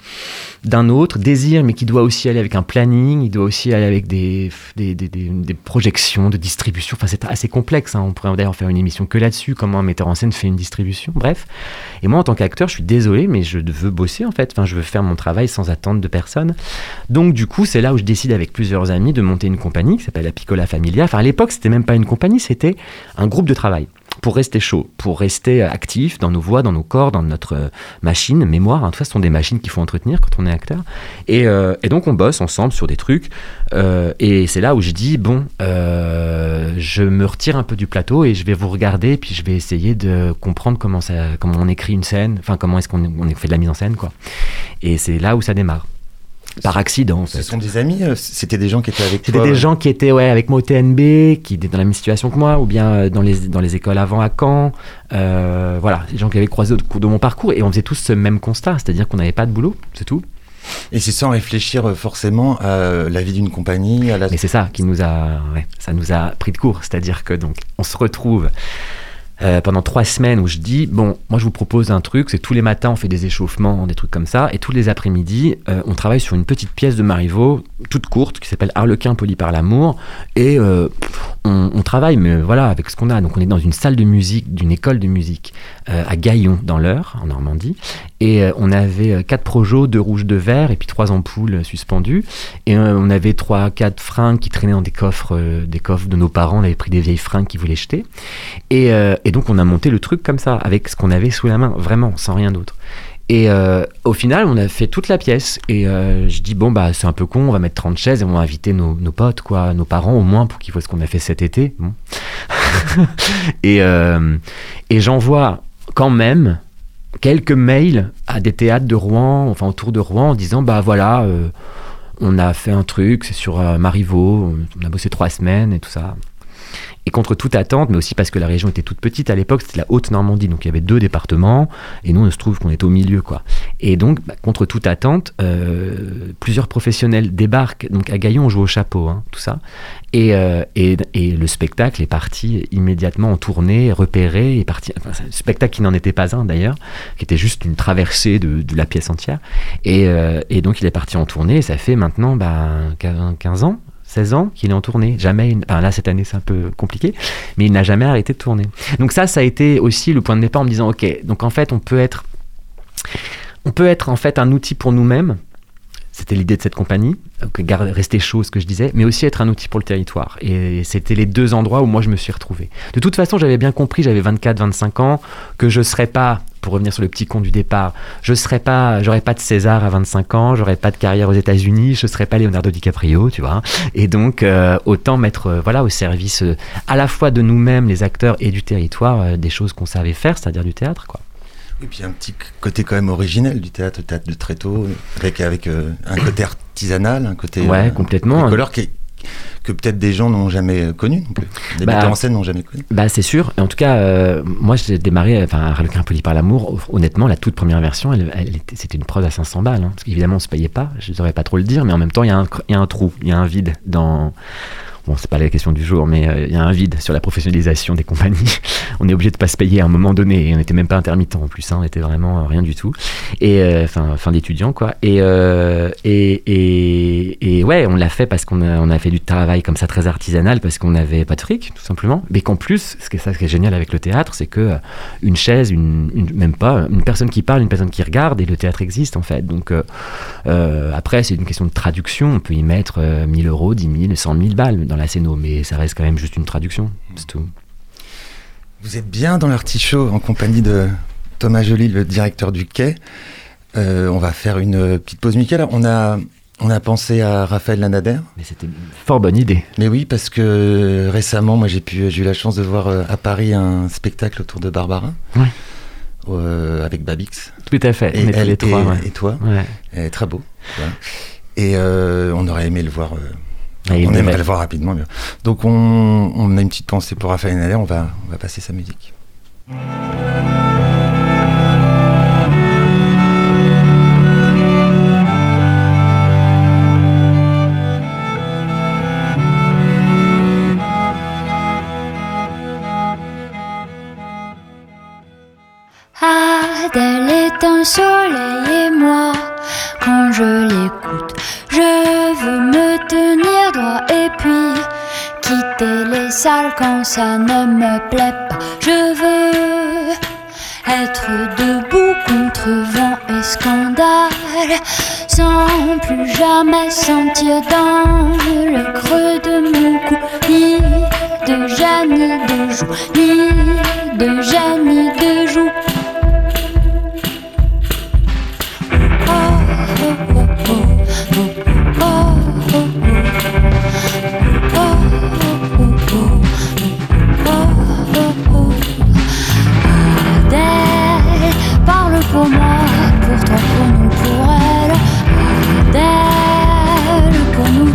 d'un autre, désir, mais qui doit aussi aller avec un planning, il doit aussi aller avec des, des, des- des- projections de distribution. Enfin, c'est assez complexe. hein. On pourrait d'ailleurs faire une émission que là-dessus, comment un metteur en scène fait une distribution. Bref. Et moi, en tant qu'acteur, je suis désolé, mais je veux bosser en fait. Enfin, je veux faire mon travail sans attendre de personne. Donc, du coup, c'est là où je décide avec plusieurs amis de monter une compagnie qui s'appelle la Piccola Familia. Enfin, à l'époque, c'était même pas une compagnie, c'était un groupe de travail pour rester chaud, pour rester actif dans nos voix, dans nos corps, dans notre euh, machine, mémoire. hein. Tout ça, ce sont des machines qu'il faut entretenir quand on est acteur. Et, euh, donc, on bosse ensemble sur des trucs. euh, et c'est là où je dis bon, je me retire un peu du plateau et je vais vous regarder, puis je vais essayer de comprendre comment ça, comment on écrit une scène, enfin comment est-ce qu'on on fait de la mise en scène, quoi. Et c'est là où ça démarre. Par accident, en Ce sont des amis euh, C'était des gens qui étaient avec C'était des gens qui étaient ouais, avec moi au TNB, qui étaient dans la même situation que moi, ou bien euh, dans les, dans les écoles avant à Caen. Euh, voilà, des gens qui avaient croisé au cours de mon parcours. Et on faisait tous ce même constat, c'est-à-dire qu'on n'avait pas de boulot, c'est tout. Et c'est sans réfléchir forcément à la vie d'une compagnie, à la... Mais c'est ça qui nous a, ouais, ça nous a pris de court. C'est-à-dire que donc, on se retrouve euh, pendant trois semaines où je dis bon, moi je vous propose un truc, c'est tous les matins on fait des échauffements, des trucs comme ça, et tous les après-midi euh, on travaille sur une petite pièce de Marivaux toute courte qui s'appelle Harlequin poli par l'amour, et euh, on, travaille, mais voilà, avec ce qu'on a. Donc on est dans une salle de musique d'une école de musique à Gaillon dans l'Eure, en Normandie, et on avait quatre projos, deux rouges, deux verts, et puis trois ampoules suspendues. Et on avait trois, quatre fringues qui traînaient dans des coffres, des coffres de nos parents. On avait pris des vieilles fringues qu'ils voulaient jeter. Et, et donc on a monté le truc comme ça, avec ce qu'on avait sous la main, vraiment, sans rien d'autre. Et euh, au final, on a fait toute la pièce. Et euh, je dis, bon, bah, c'est un peu con, on va mettre 30 chaises et on va inviter nos, potes, quoi, nos parents au moins, pour qu'ils voient ce qu'on a fait cet été. Et euh, et j'envoie quand même quelques mails à des théâtres de Rouen, enfin autour de Rouen, en disant, bah voilà, on a fait un truc, c'est sur Marivaux, on a bossé trois semaines et tout ça. Et contre toute attente, mais aussi parce que la région était toute petite à l'époque, c'était la Haute-Normandie, donc il y avait deux départements, et nous, on se trouve qu'on était au milieu, quoi. Et donc, bah, contre toute attente, euh, plusieurs professionnels débarquent. Donc à Gaillon, on joue au chapeau, hein, tout ça. Et, euh, et, et le spectacle est parti immédiatement en tournée, repéré, est parti. Un spectacle qui n'en était pas un d'ailleurs, qui était juste une traversée de, la pièce entière. Et, euh, et donc il est parti en tournée, et ça fait maintenant bah, 15 15 ans. 16 ans qu'il est en tournée. Jamais, enfin là cette année c'est un peu compliqué, mais il n'a jamais arrêté de tourner. Donc ça, ça a été aussi le point de départ en me disant, ok, donc en fait on peut être, on peut être en fait un outil pour nous-mêmes. C'était l'idée de cette compagnie, rester chaud, ce que je disais, mais aussi être un outil pour le territoire. Et c'était les deux endroits où moi je me suis retrouvé. De toute façon, j'avais bien compris, j'avais 24-25 ans, que je serais pas, pour revenir sur le petit compte du départ, je serais pas, j'aurais pas de César à 25 ans, j'aurais pas de carrière aux États-Unis, je serais pas Leonardo DiCaprio, tu vois. Et donc, euh, autant mettre, euh, voilà, au service euh, à la fois de nous-mêmes, les acteurs, et du territoire, des choses qu'on savait faire, c'est-à-dire du théâtre, quoi. Et puis un petit côté quand même originel du théâtre, le théâtre de Tréteau, avec, avec euh, un côté artisanal, un côté Ouais, euh, complètement. qui que peut-être des gens n'ont jamais euh, connu non plus. Des Bah, metteurs en scène n'ont jamais connu. Bah c'est sûr. En tout cas, euh, moi j'ai démarré, enfin Harlequin poli par l'amour. Honnêtement, la toute première version, elle, elle était- c'était une prod à 500 balles. Hein, parce qu'évidemment, on se payait pas. Je ne saurais pas trop le dire, mais en même temps, il y, y a un trou, il y a un vide dans. Bon, c'est pas la question du jour, mais euh, il y a un vide sur la professionnalisation des compagnies. on est obligé de pas se payer à un moment donné. Et on n'était même pas intermittent en plus. Hein, on était vraiment euh, rien du tout. Et euh, enfin, fin d'étudiant quoi. Et, euh, et, et, et ouais, on l'a fait parce qu'on a, on a fait du travail comme ça très artisanal parce qu'on n'avait pas de fric, tout simplement. Mais qu'en plus, ce qui est ça, ce qui est génial avec le théâtre, c'est que euh, une chaise, une, même pas, une personne qui parle, une personne qui regarde, et le théâtre existe en fait. Donc euh, euh, après, c'est une question de traduction. On peut y mettre euh, 1000 euros, 10 000, 100 000 balles dans la scéno, mais ça reste quand même juste une traduction, c'est tout. Vous êtes bien dans l'artichaut en compagnie de Thomas Joly, le directeur du quai. Euh, on va faire une euh, petite pause musicale. On a, on a pensé à Raphaël Lanader. Mais c'était une fort bonne idée. Mais oui, parce que euh, récemment, moi, j'ai pu, j'ai eu la chance de voir à Paris un spectacle autour de Barbara. Euh, avec Babix. Tout à fait. était elle les trois. ouais. et toi. Ouais. Est très beau. Et euh, on aurait aimé le voir on aimerait le voir rapidement. Mais... Donc on, on, a une petite pensée pour Raphaël Nader, on va, on va passer sa musique. Adèle est un soleil et moi, quand je l'écoute, je veux me tenir et puis quitter les salles quand ça ne me plaît pas. Je veux être debout contre vent et scandale, sans plus jamais sentir dans le creux de mon cou ni de gêne ni de joue, ni de gêne ni de joue. Pour moi, pour toi, pour nous, pour elle. Adèle, pour nous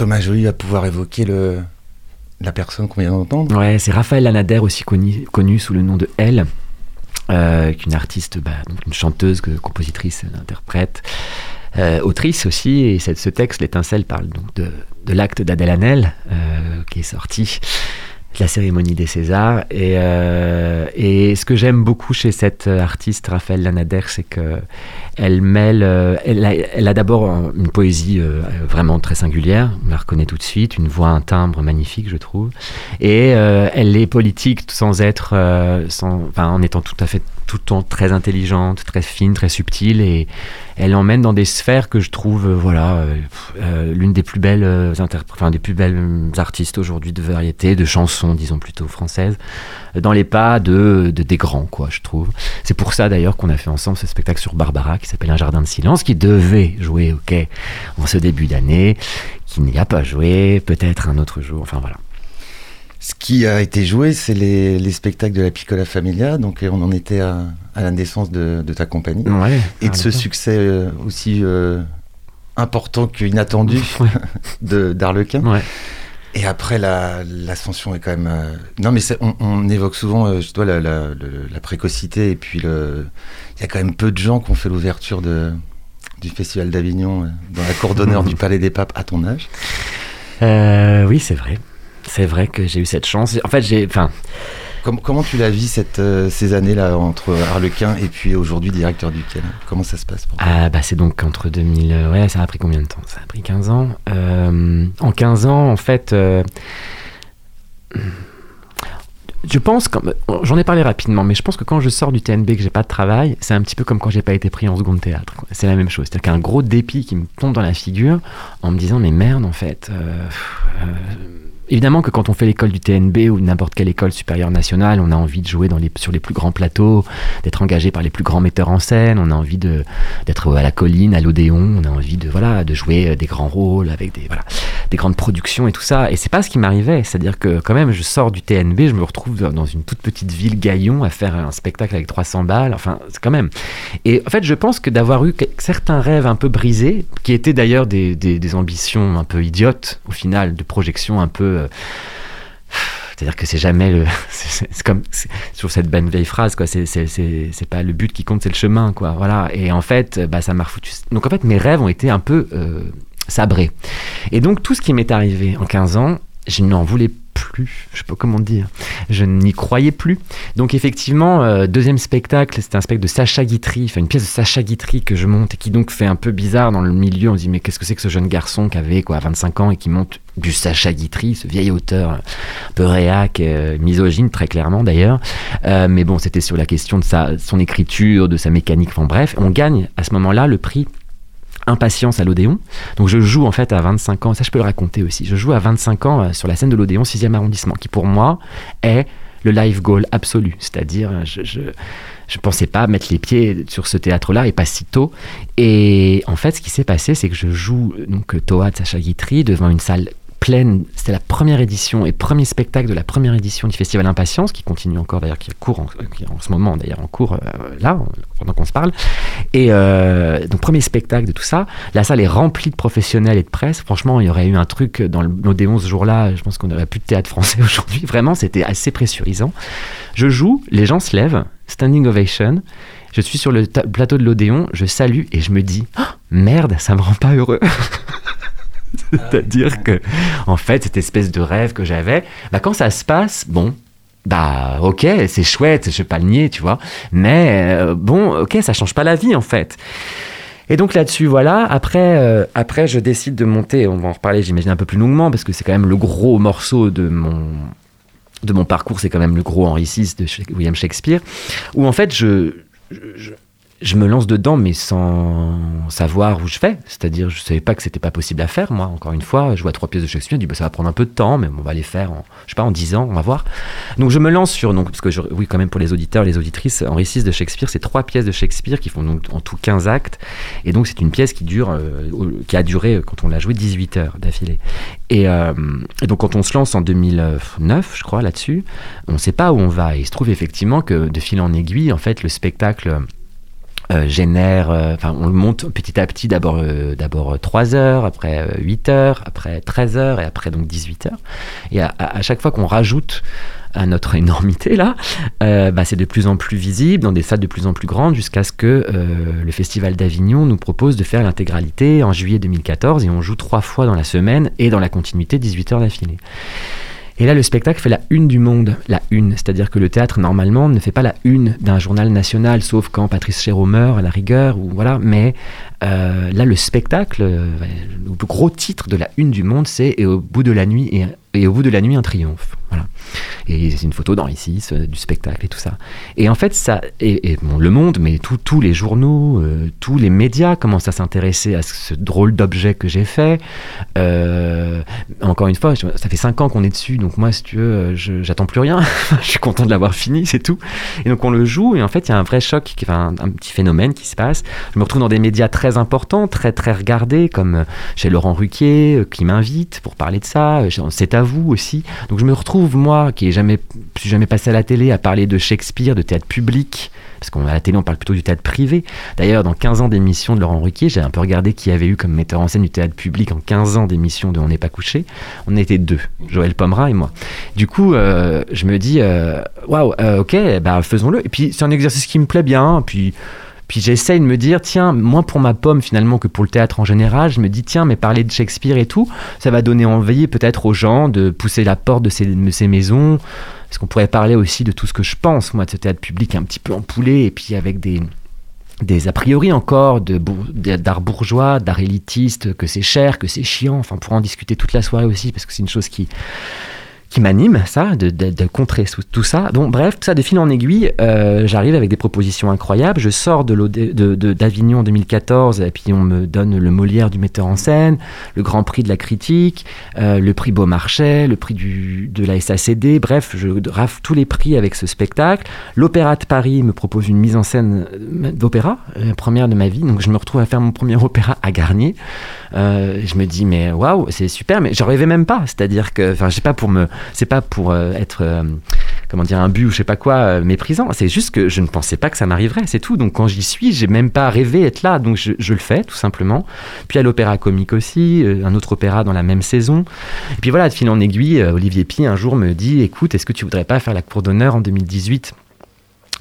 Thomas Joly va pouvoir évoquer le, la personne qu'on vient d'entendre. Ouais, c'est Raphaël Lanader, aussi connu, sous le nom de Elle, euh, une artiste, bah, une chanteuse, compositrice, interprète, euh, autrice aussi. Et cette- ce texte, L'étincelle, parle donc de, de l'acte d'Adèle Hanel, euh, qui est sorti la cérémonie des Césars. Et, euh, et ce que j'aime beaucoup chez cette artiste, Raphaël Lanader, c'est que elle mêle, euh, elle a, d'abord euh, une poésie euh, vraiment très singulière, on la reconnaît tout de suite, une voix, un timbre magnifique, je trouve. Et euh, elle est politique sans être, euh, en étant tout à fait tout le temps très intelligente, très fine, très subtile, et elle emmène dans des sphères que je trouve, euh, voilà, euh, euh, l'une des plus belles enfin, des plus belles artistes aujourd'hui de variété, de chansons, disons plutôt françaises, dans les pas de, de des grands, quoi, je trouve. C'est pour ça d'ailleurs qu'on a fait ensemble ce spectacle sur Barbara qui s'appelle Un jardin de silence, qui devait jouer au en ce début d'année, qui n'y a pas joué, peut-être un autre jour, enfin voilà. Ce qui a été joué, c'est les, les spectacles de la Piccola Familia. Donc, euh, on en était à, à la naissance de, de ta compagnie. Ouais, Et de ce Arlequin. succès euh, aussi euh, important qu'inattendu de- d'Arlequin. Ouais. Et après, la- l'ascension est quand même. euh, Non, mais on, on évoque souvent, je dois, la, la- précocité. Et puis, le... il y a quand même peu de gens qui ont fait l'ouverture du Festival d'Avignon dans la cour d'honneur du Palais des Papes à ton âge. Oui, c'est vrai. C'est vrai que j'ai eu cette chance. En fait, j'ai, enfin, Com- comment tu la vis cette, euh, ces années-là entre Arlequin et puis aujourd'hui directeur du là Comment ça se passe pour toi? Ah bah c'est donc entre 2000... euh, Ouais, ça a pris combien de temps? Ça a pris 15 ans. Euh, en 15 ans, en fait... je pense, j'en ai parlé rapidement, mais je pense que quand je sors du TNB que j'ai pas de travail, c'est un petit peu comme quand j'ai pas été pris en seconde théâtre. C'est la même chose. C'est-à-dire qu'un gros dépit qui me tombe dans la figure en me disant mais merde en fait. euh, euh, Évidemment que quand on fait l'école du TNB ou n'importe quelle école supérieure nationale, on a envie de jouer dans les, sur les plus grands plateaux, d'être engagé par les plus grands metteurs en scène, on a envie d'être à la colline, à l'Odéon, on a envie de, voilà, de jouer euh, des grands rôles avec des, voilà. Des grandes productions et tout ça. Et c'est pas ce qui m'arrivait. C'est-à-dire que quand même, je sors du TNB, je me retrouve dans une toute petite ville Gaillon à faire un spectacle avec 300 balles. Enfin, c'est quand même. Et en fait, je pense que d'avoir eu certains rêves un peu brisés, qui étaient d'ailleurs des, des, ambitions un peu idiotes au final, de projections un peu euh, c'est-à-dire que c'est jamais le. C'est comme. Toujours cette bonne vieille phrase, quoi. C'est pas le but qui compte, c'est le chemin, quoi. Voilà. Et en fait, bah, ça m'a refoutu. Donc en fait, mes rêves ont été un peu euh, sabrés. Et donc, tout ce qui m'est arrivé en 15 ans, je n'en voulais plus, je sais pas comment dire, je n'y croyais plus. Donc effectivement, euh, deuxième spectacle, c'était un spectacle de Sacha Guitry, enfin une pièce de Sacha Guitry que je monte et qui donc fait un peu bizarre dans le milieu. On se dit mais qu'est-ce que c'est que ce jeune garçon qui avait quoi 25 ans et qui monte du Sacha Guitry, ce vieil auteur un peu réac, euh, misogyne très clairement d'ailleurs. Euh, mais bon, c'était sur la question de sa, son écriture, de sa mécanique, enfin bref, on gagne à ce moment-là le prix Impatience à l'Odéon. Donc je joue en fait à 25 ans, ça je peux le raconter aussi, je joue à 25 ans euh, sur la scène de l'Odéon, 6e arrondissement, qui pour moi est le live goal absolu. C'est-à-dire, je, je, je, pensais pas mettre les pieds sur ce théâtre-là et pas si tôt. Et en fait, ce qui s'est passé, c'est que je joue donc Toa de Sacha Guitry devant une salle pleine. C'était la première édition et premier spectacle de la première édition du Festival Impatience, qui continue encore d'ailleurs, qui court en, qui en ce moment d'ailleurs en cours euh, là, pendant qu'on se parle. Et euh, donc premier spectacle de tout ça. La salle est remplie de professionnels et de presse. Franchement, il y aurait eu un truc dans l'Odéon ce jour-là. Je pense qu'on n'aurait plus de théâtre français aujourd'hui. Vraiment, c'était assez pressurisant. Je joue, les gens se lèvent, standing ovation. Je suis sur le plateau de l'Odéon, je salue et je me dis oh, merde, ça me rend pas heureux. C'est-à-dire que, en fait, cette espèce de rêve que j'avais, bah, quand ça se passe, bon, bah ok, c'est chouette, je vais pas le nier, tu vois, mais euh, bon, ok, ça change pas la vie en fait. Et donc là-dessus, voilà. Après, euh, après, je décide de monter. On va en reparler, j'imagine un peu plus longuement, parce que c'est quand même le gros morceau de mon de mon parcours. C'est quand même le gros Henri VI de William Shakespeare, où en fait, je, me lance dedans, mais sans savoir où je fais. C'est-à-dire, je savais pas que c'était pas possible à faire, moi. Encore une fois, je vois trois pièces de Shakespeare, je dis, bah, ça va prendre un peu de temps, mais on va les faire en, je sais pas, en dix ans, on va voir. Donc, je me lance sur, donc, parce que, je, oui, quand même, pour les auditeurs, les auditrices, Henri VI de Shakespeare, c'est trois pièces de Shakespeare qui font donc en tout 15 actes. Et donc, c'est une pièce qui dure, euh, qui a duré, quand on l'a joué, 18 heures d'affilée. Et, euh, donc, quand on se lance en 2009, je crois, là-dessus, on sait pas où on va. Et il se trouve effectivement que, de fil en aiguille, en fait, le spectacle, euh, génère, euh, enfin on le monte petit à petit, d'abord euh, d'abord 3 heures, après 8 heures, après 13 heures et après donc 18 heures. Et à, à chaque fois qu'on rajoute à notre énormité là, euh, bah, c'est de plus en plus visible dans des salles de plus en plus grandes jusqu'à ce que euh, le Festival d'Avignon nous propose de faire l'intégralité en juillet 2014 et on joue trois fois dans la semaine et dans la continuité 18 heures d'affilée. Et là, le spectacle fait la une du monde, la une. C'est-à-dire que le théâtre, normalement, ne fait pas la une d'un journal national, sauf quand Patrice Chéreau meurt, à la rigueur, ou voilà. Mais euh, là, le spectacle, euh, le gros titre de la une du monde, c'est Et au bout de la nuit, et, et au bout de la nuit, un triomphe. Voilà. Et c'est une photo d'Henri VI, du spectacle et tout ça. Et en fait, ça, et, Le Monde, mais tous les journaux, euh, tous les médias commencent à s'intéresser à ce drôle d'objet que j'ai fait. Euh, encore une fois, ça fait cinq ans qu'on est dessus, donc moi, si tu veux, j'attends plus rien. je suis content de l'avoir fini, c'est tout. Et donc on le joue, et en fait, il y a un vrai choc, enfin, un, un petit phénomène qui se passe. Je me retrouve dans des médias très importants, très très regardés, comme chez Laurent Ruquier, qui m'invite pour parler de ça. C'est vous aussi. Donc je me retrouve, moi, qui ai jamais, jamais passé à la télé, à parler de Shakespeare, de théâtre public, parce qu'à la télé, on parle plutôt du théâtre privé. D'ailleurs, dans 15 ans d'émission de Laurent Ruquier, j'ai un peu regardé qui avait eu comme metteur en scène du théâtre public en 15 ans d'émission de On n'est pas couché. On était deux, Joël Pomera et moi. Du coup, euh, je me dis, waouh, wow, euh, ok, bah, faisons-le. Et puis, c'est un exercice qui me plaît bien. Puis, puis j'essaye de me dire, tiens, moins pour ma pomme finalement que pour le théâtre en général, je me dis, tiens, mais parler de Shakespeare et tout, ça va donner envie peut-être aux gens de pousser la porte de ces, maisons. Parce qu'on pourrait parler aussi de tout ce que je pense, moi, de ce théâtre public un petit peu empoulé, et puis avec des, des a priori encore d'art bourgeois, d'art élitiste, que c'est cher, que c'est chiant. Enfin, on en discuter toute la soirée aussi, parce que c'est une chose qui qui m'anime, ça, de, de- de contrer tout, ça. Bon, bref, tout ça de fil en aiguille, euh, j'arrive avec des propositions incroyables. Je sors de d'Avignon en 2014, et puis on me donne le Molière du metteur en scène, le Grand Prix de la critique, euh, le prix Beaumarchais, le prix du, de la SACD. Bref, je rafle tous les prix avec ce spectacle. L'Opéra de Paris me propose une mise en scène euh, d'opéra, la première de ma vie. Donc je me retrouve à faire mon premier opéra à Garnier. Euh, je me dis mais waouh c'est super mais j'en rêvais même pas c'est-à-dire que enfin je pas pour me c'est pas pour euh, être euh, comment dire un but ou je sais pas quoi euh, méprisant. C'est juste que je ne pensais pas que ça m'arriverait c'est tout. Donc quand j'y suis j'ai même pas rêvé être là. Donc je, le fais tout simplement. Puis à l'opéra comique aussi un autre opéra dans la même saison. Et puis voilà de fil en aiguille Olivier Pi un jour me dit écoute est-ce que tu voudrais pas faire la cour d'honneur en 2018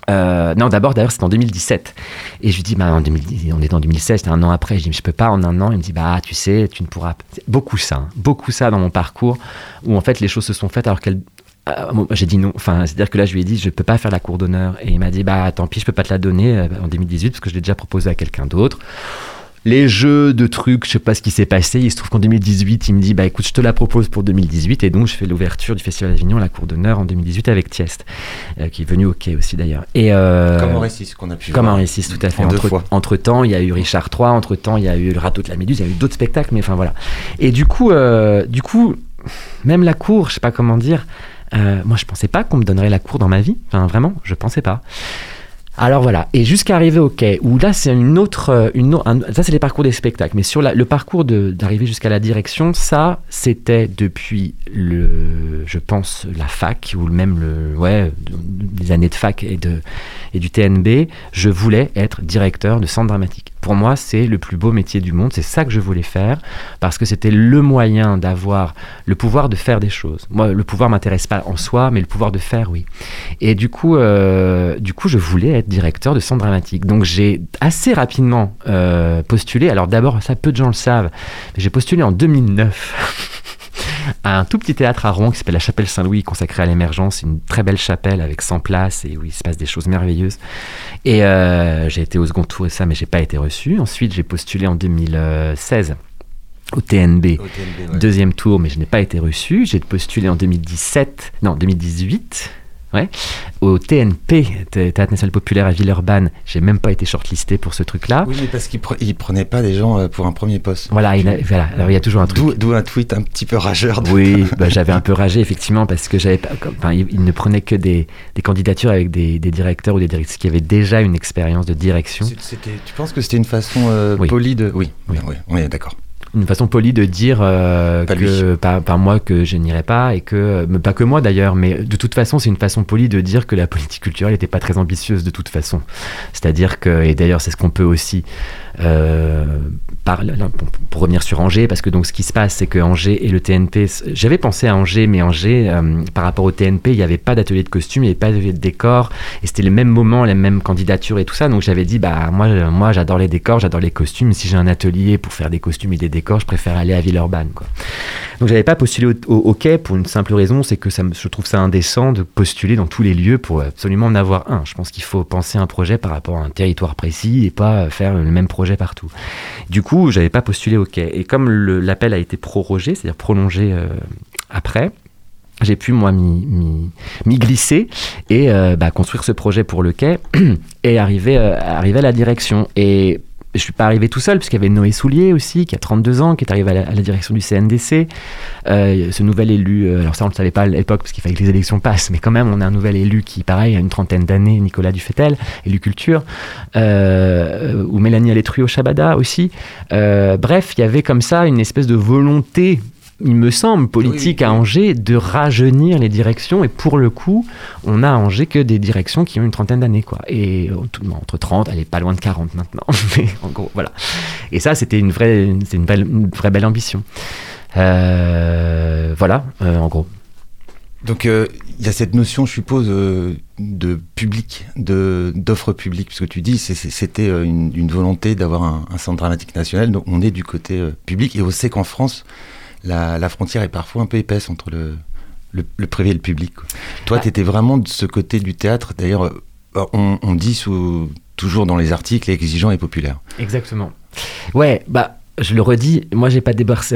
euh, non, d'abord, d'ailleurs, c'était en 2017. Et je lui dis, bah, en 2010, on est en 2016, c'était un an après. Je dis, mais je peux pas en un an. Il me dit, bah, tu sais, tu ne pourras. C'est Beaucoup ça, hein. beaucoup ça dans mon parcours, où en fait les choses se sont faites alors qu'elles. euh, j'ai dit non. Enfin, c'est-à-dire que là, je lui ai dit, je peux pas faire la cour d'honneur. Et il m'a dit, bah, tant pis, je peux pas te la donner euh, en 2018 parce que je l'ai déjà proposé à quelqu'un d'autre. Les jeux de trucs, je sais pas ce qui s'est passé. Il se trouve qu'en 2018, il me dit, bah écoute, je te la propose pour 2018. Et donc, je fais l'ouverture du Festival d'Avignon, la cour d'honneur en 2018 avec Tiest, euh, qui est venu au quai aussi d'ailleurs. Et euh, Comme Henri VI qu'on a pu comme voir. Henri VI, tout à fait. En deux Entre, fois. entre temps, il y a eu Richard III. Entre temps, il y a eu le Râteau de la Méduse. Il y a eu d'autres spectacles, mais enfin voilà. Et du coup, euh, du coup, même la cour, je sais pas comment dire. euh, moi, je pensais pas qu'on me donnerait la cour dans ma vie. Enfin, vraiment, je pensais pas. Alors voilà, et jusqu'à arriver au quai, où là c'est une autre, euh, ça c'est les parcours des spectacles, mais sur le parcours d'arriver jusqu'à la direction, ça c'était depuis le, je pense la fac ou même le, ouais, les années de fac et et du TNB, je voulais être directeur de centre dramatique. Pour moi, c'est le plus beau métier du monde, c'est ça que je voulais faire parce que c'était le moyen d'avoir le pouvoir de faire des choses. Moi, le pouvoir m'intéresse pas en soi, mais le pouvoir de faire, oui. Et du coup, euh, du coup, je voulais être directeur de centre dramatique. Donc, j'ai assez rapidement euh, postulé. Alors, d'abord, ça, peu de gens le savent, j'ai postulé en 2009 à un tout petit théâtre à Rouen qui s'appelle la Chapelle Saint-Louis, consacré à l'émergence. Une très belle chapelle avec 100 places et où il se passe des choses merveilleuses. Et euh, j'ai été au second tour et ça, mais j'ai pas été reçu. Ensuite, j'ai postulé en 2016 au TNB. Au TNB, ouais. Deuxième tour, mais je n'ai pas été reçu. J'ai postulé en 2017, non, 2018, ouais, au TNP, Thé- Théâtre National Populaire à Villeurbanne. J'ai même pas été shortlisté pour ce truc-là. Oui, mais parce qu'il pre- prenait pas des gens euh, pour un premier poste. Voilà, il a- voilà. Alors il y a toujours un truc. D'où un tweet un petit peu rageur. de- Oui, bah, j'avais un peu ragé effectivement parce que j'avais pas, enfin, il, ne prenait que des, des candidatures avec des, des directeurs ou des directrices qui avaient déjà une expérience de direction. Tu penses que c'était une façon euh, Oui. polie de. Oui, Oui. oui, oui, d'accord. Une façon polie de dire euh, Pas que par, par moi que je n'irai pas et que mais pas que moi d'ailleurs. Mais de toute façon c'est une façon polie de dire que la politique culturelle n'était pas très ambitieuse de toute façon. C'est-à-dire que et d'ailleurs c'est ce qu'on peut aussi euh, là, pour, revenir sur Angers parce que donc ce qui se passe c'est que Angers et le TNP j'avais pensé à Angers mais Angers euh, par rapport au TNP il n'y avait pas d'atelier de costume il n'y avait pas d'atelier de décor et c'était le même moment les mêmes candidatures et tout ça. Donc j'avais dit bah moi euh, moi j'adore les décors j'adore les costumes. Si j'ai un atelier pour faire des costumes et des décors je préfère aller à Villeurbanne quoi. Donc j'avais pas postulé au, au, quai pour une simple raison c'est que ça je trouve ça indécent de postuler dans tous les lieux pour absolument en avoir un. Je pense qu'il faut penser un projet par rapport à un territoire précis et pas faire le même projet partout du coup j'avais pas postulé au quai et comme l'appel a été prorogé c'est-à-dire prolongé euh, après j'ai pu moi m'y glisser et euh, bah, construire ce projet pour le quai et arriver, euh, arriver à la direction. Et je suis pas arrivé tout seul, puisqu'il y avait Noé Soulier aussi, qui a 32 ans, qui est arrivé à la, direction du CNDC. Euh, ce nouvel élu, euh, alors ça on ne le savait pas à l'époque, parce qu'il fallait que les élections passent, mais quand même on a un nouvel élu qui, pareil, a une trentaine d'années, Nicolas Dufetel, élu culture, euh, ou Mélanie Alétruy au Shabada aussi. Bref, il y avait comme ça une espèce de volonté il me semble, politique Oui, à oui. Angers de rajeunir les directions. Et pour le coup, on a à Angers que des directions qui ont une trentaine d'années. quoi. Et euh, entre 30, elle est pas loin de 40 maintenant. Mais en gros, voilà. Et ça, c'était une vraie, c'est une, belle- une vraie belle ambition. Euh, voilà, euh, en gros. Donc euh, il y a cette notion, je suppose, de public, de d'offre publique, parce que tu dis c'était une, une volonté d'avoir un, un centre dramatique national. Donc on est du côté public et on sait qu'en France, la, la frontière est parfois un peu épaisse entre le, le, le privé et le public. quoi. Toi, Ah. tu étais vraiment de ce côté du théâtre. D'ailleurs, euh, on, on dit sous, toujours dans les articles exigeant et populaire. Exactement. Ouais, bah. Je le redis, moi j'ai pas déboursé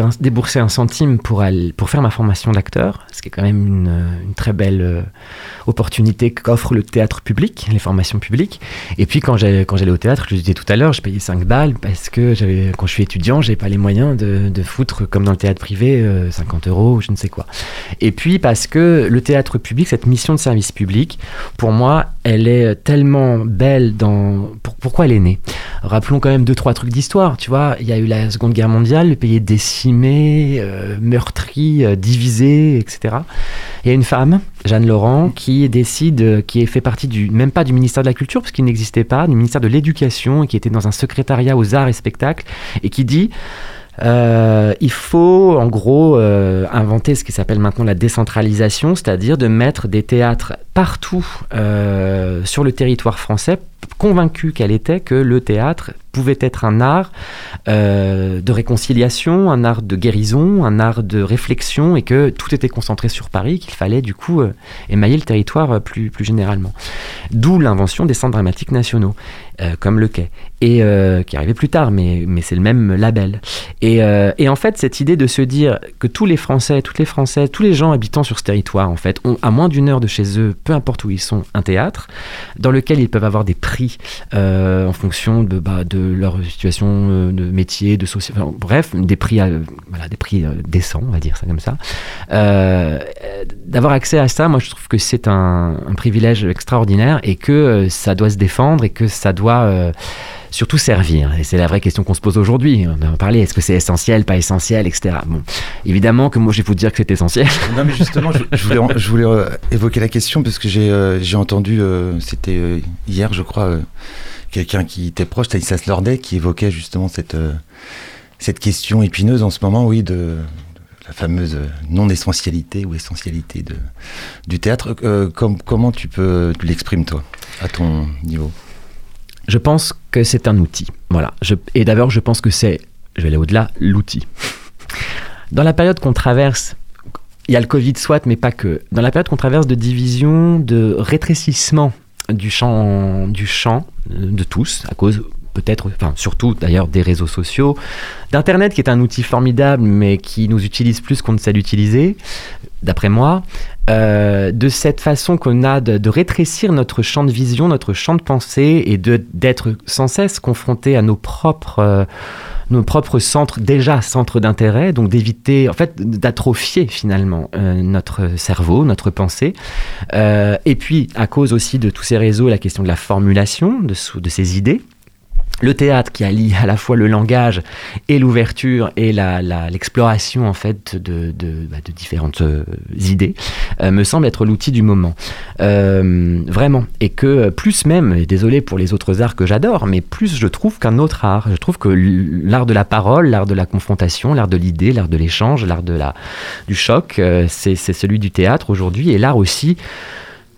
un, centime pour, pour faire ma formation d'acteur, ce qui est quand même une, très belle euh, opportunité qu'offre le théâtre public, les formations publiques. Et puis quand j'allais au théâtre, je le disais tout à l'heure, je payais 5 balles parce que quand je suis étudiant, j'ai pas les moyens de, de foutre comme dans le théâtre privé euh, 50 euros ou je ne sais quoi. Et puis parce que le théâtre public, cette mission de service public, pour moi, elle est tellement belle dans... pour- pourquoi elle est née? Rappelons quand même deux, trois trucs d'histoire. Tu vois, il y a eu la Seconde Guerre mondiale, le pays est décimé, euh, meurtri, euh, divisé, etc. Il y a une femme, Jeanne Laurent, qui décide, euh, qui fait partie du, même pas du ministère de la Culture, parce qu'il n'existait pas, du ministère de l'Éducation, et qui était dans un secrétariat aux arts et spectacles, et qui dit il faut en gros inventer ce qui s'appelle maintenant la décentralisation, c'est-à-dire de mettre des théâtres partout euh, sur le territoire français, convaincu qu'elle était que le théâtre pouvait être un art euh, de réconciliation, un art de guérison, un art de réflexion, et que tout était concentré sur Paris, qu'il fallait du coup euh, émailler le territoire plus, plus généralement. D'où l'invention des centres dramatiques nationaux, comme le Quai, et qui arrivait plus tard, mais, mais c'est le même label. Et, et en fait, cette idée de se dire que tous les Français, toutes les Françaises, tous les gens habitant sur ce territoire, en fait, ont à moins d'une heure de chez eux, peu importe où ils sont, un théâtre dans lequel ils peuvent avoir des prix euh, en fonction de, bah, leur situation euh, de métier, de enfin, bref, des prix, euh, des prix décents, on va dire ça comme ça. D'avoir accès à ça, moi, je trouve que c'est un, privilège extraordinaire et que ça doit se défendre et que ça doit surtout servir. Et c'est la vraie question qu'on se pose aujourd'hui. On en a parlé, est-ce que c'est essentiel, pas essentiel, etc. Bon, évidemment que moi je vais vous dire que c'est essentiel. Non, mais justement, je, voulais, euh, évoquer la question parce que j'ai euh, entendu, euh, c'était hier, je crois, quelqu'un qui était proche, Stanislas Lordet, qui évoquait justement cette, question épineuse en ce moment, oui, de, la fameuse non-essentialité ou essentialité du théâtre. Com- comment tu peux, l'exprimes, toi, à ton niveau? Je pense que c'est un outil. Voilà. Et d'abord, je pense que c'est, je vais aller au-delà, l'outil. Dans la période qu'on traverse, il y a le Covid, soit, mais pas que. Dans la période qu'on traverse de division, de rétrécissement du champ, du champ euh, de tous, à cause peut-être, enfin surtout d'ailleurs des réseaux sociaux, d'Internet qui est un outil formidable, mais qui nous utilise plus qu'on ne sait l'utiliser, d'après moi, euh, de cette façon qu'on a de, de rétrécir notre champ de vision, notre champ de pensée, et de d'être sans cesse confronté à nos propres euh, nos propres centres, déjà centres d'intérêt, donc d'éviter, en fait, d'atrophier finalement euh, notre cerveau, notre pensée. Euh, et puis, à cause aussi de tous ces réseaux, la question de la formulation de, de ces idées. Le théâtre qui allie à la fois le langage et l'ouverture et l'exploration en fait de, de- bah, différentes euh, idées euh, me semble être l'outil du moment. Euh, vraiment. Et que plus même, désolé pour les autres arts que j'adore, mais plus je trouve qu'un autre art. Je trouve que l'art de la parole, l'art de la confrontation, l'art de l'idée, l'art de l'échange, l'art de la, du choc, c'est celui du théâtre aujourd'hui et l'art aussi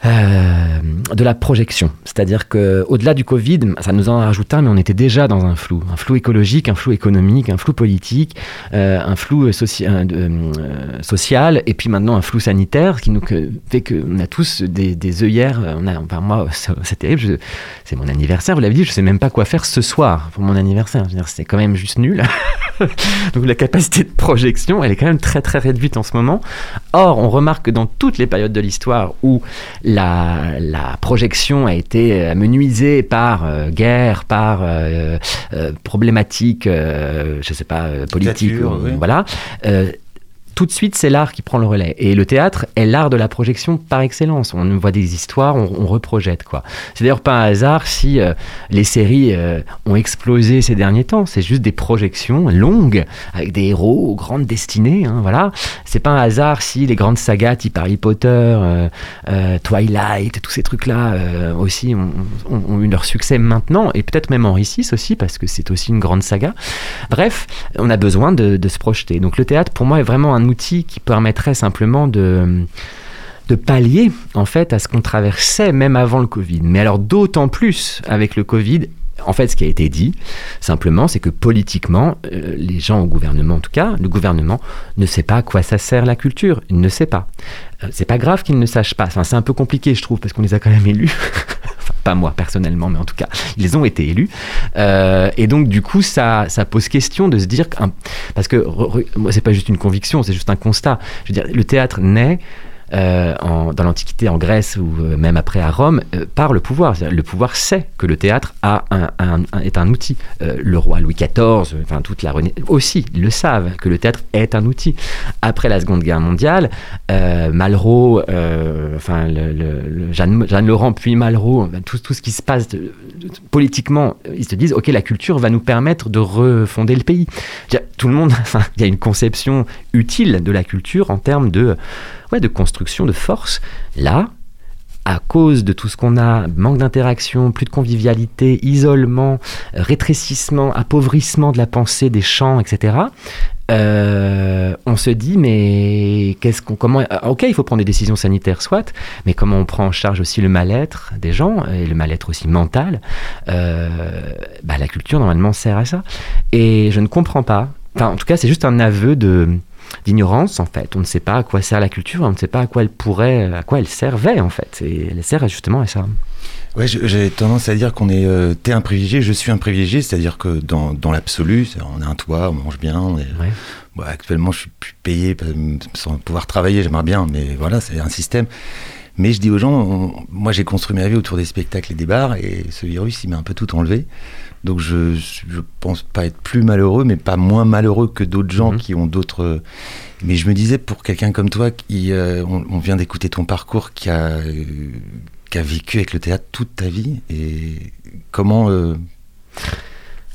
euh, de la projection. C'est-à-dire que au-delà du Covid, ça nous en rajoute un, mais on était déjà dans un flou. Un flou écologique, un flou économique, un flou politique, euh, un flou euh, social, et puis maintenant un flou sanitaire, qui nous que- fait qu'on a tous des, œillères. On a, enfin, moi, c'est terrible. C'est mon anniversaire, vous l'avez dit, je sais même pas quoi faire ce soir pour mon anniversaire. C'est quand même juste nul. Donc la capacité de projection, elle est quand même très très réduite en ce moment. Or, on remarque que dans toutes les périodes de l'histoire où la projection a été amenuisée par euh, guerre, par euh, euh, problématiques, euh, je sais pas, euh, politiques, Dictature, ou- oui. voilà. Tout de suite, c'est l'art qui prend le relais. Et le théâtre est l'art de la projection par excellence. On voit des histoires, on, reprojette. quoi. C'est d'ailleurs pas un hasard si euh, les séries euh, ont explosé ces derniers temps. C'est juste des projections longues avec des héros aux grandes destinées. Hein, voilà. C'est pas un hasard si les grandes sagas type Harry Potter, euh, Twilight, tous ces trucs-là aussi ont, eu leur succès maintenant et peut-être même Henri VI aussi parce que c'est aussi une grande saga. Bref, on a besoin de se projeter. Donc le théâtre, pour moi, est vraiment un outil qui permettrait simplement de de pallier en fait à ce qu'on traversait même avant le Covid. Mais alors d'autant plus avec le Covid. En fait, ce qui a été dit, simplement, c'est que politiquement, euh, les gens au gouvernement, en tout cas, le gouvernement ne sait pas à quoi ça sert la culture. Il ne sait pas. Euh, c'est pas grave qu'ils ne sachent pas. C'est un peu compliqué, je trouve, parce qu'on les a quand même élus. Pas moi personnellement, mais en tout cas, ils ont été élus. Euh, et donc, du coup, ça, ça pose question de se dire, parce que moi, c'est pas juste une conviction, c'est juste un constat. Je veux dire, le théâtre naît euh, dans l'Antiquité en Grèce ou euh, même après à Rome euh, par le pouvoir. Le pouvoir sait que le théâtre est un outil. Le roi Louis XIV, enfin toute la Renaissance aussi, le savent que le théâtre est un outil. Après la Seconde Guerre mondiale, Malraux, enfin Jeanne, Laurent puis Malraux, ben, tout, ce qui se passe politiquement, ils se disent ok la culture va nous permettre de refonder le pays. Tout le monde, il y a une conception utile de la culture en termes de de construction de force. Là, à cause de tout ce qu'on a, manque d'interaction, plus de convivialité, isolement, euh, rétrécissement, appauvrissement de la pensée, des champs, etc. euh, on se dit mais qu'est-ce qu'on comment ah, ok il faut prendre des décisions sanitaires soit mais comment on prend en charge aussi le mal-être des gens et le mal-être aussi mental euh, bah, la culture normalement sert à ça et je ne comprends pas enfin en tout cas c'est juste un aveu de d'ignorance en fait. On ne sait pas à quoi sert la culture, on ne sait pas à quoi elle pourrait, à quoi elle servait en fait. Et elle sert justement à ça. Ouais, j'ai tendance à dire qu'on est. euh, T'es un privilégié, je suis un privilégié, c'est-à-dire que dans, dans l'absolu, on a un toit, on mange bien. On est, Ouais. Bon, actuellement, je suis plus payé euh, sans pouvoir travailler, j'aimerais bien, mais voilà, c'est un système. Mais je dis aux gens, on- moi j'ai construit ma vie autour des spectacles et des bars, et ce virus, il m'a un peu tout enlevé. Donc je, je pense pas être plus malheureux, mais pas moins malheureux que d'autres gens Mhm. qui ont d'autres. Mais je me disais, pour quelqu'un comme toi, qui, euh, on, on vient d'écouter ton parcours, qui a, euh, qui a vécu avec le théâtre toute ta vie, et comment, euh,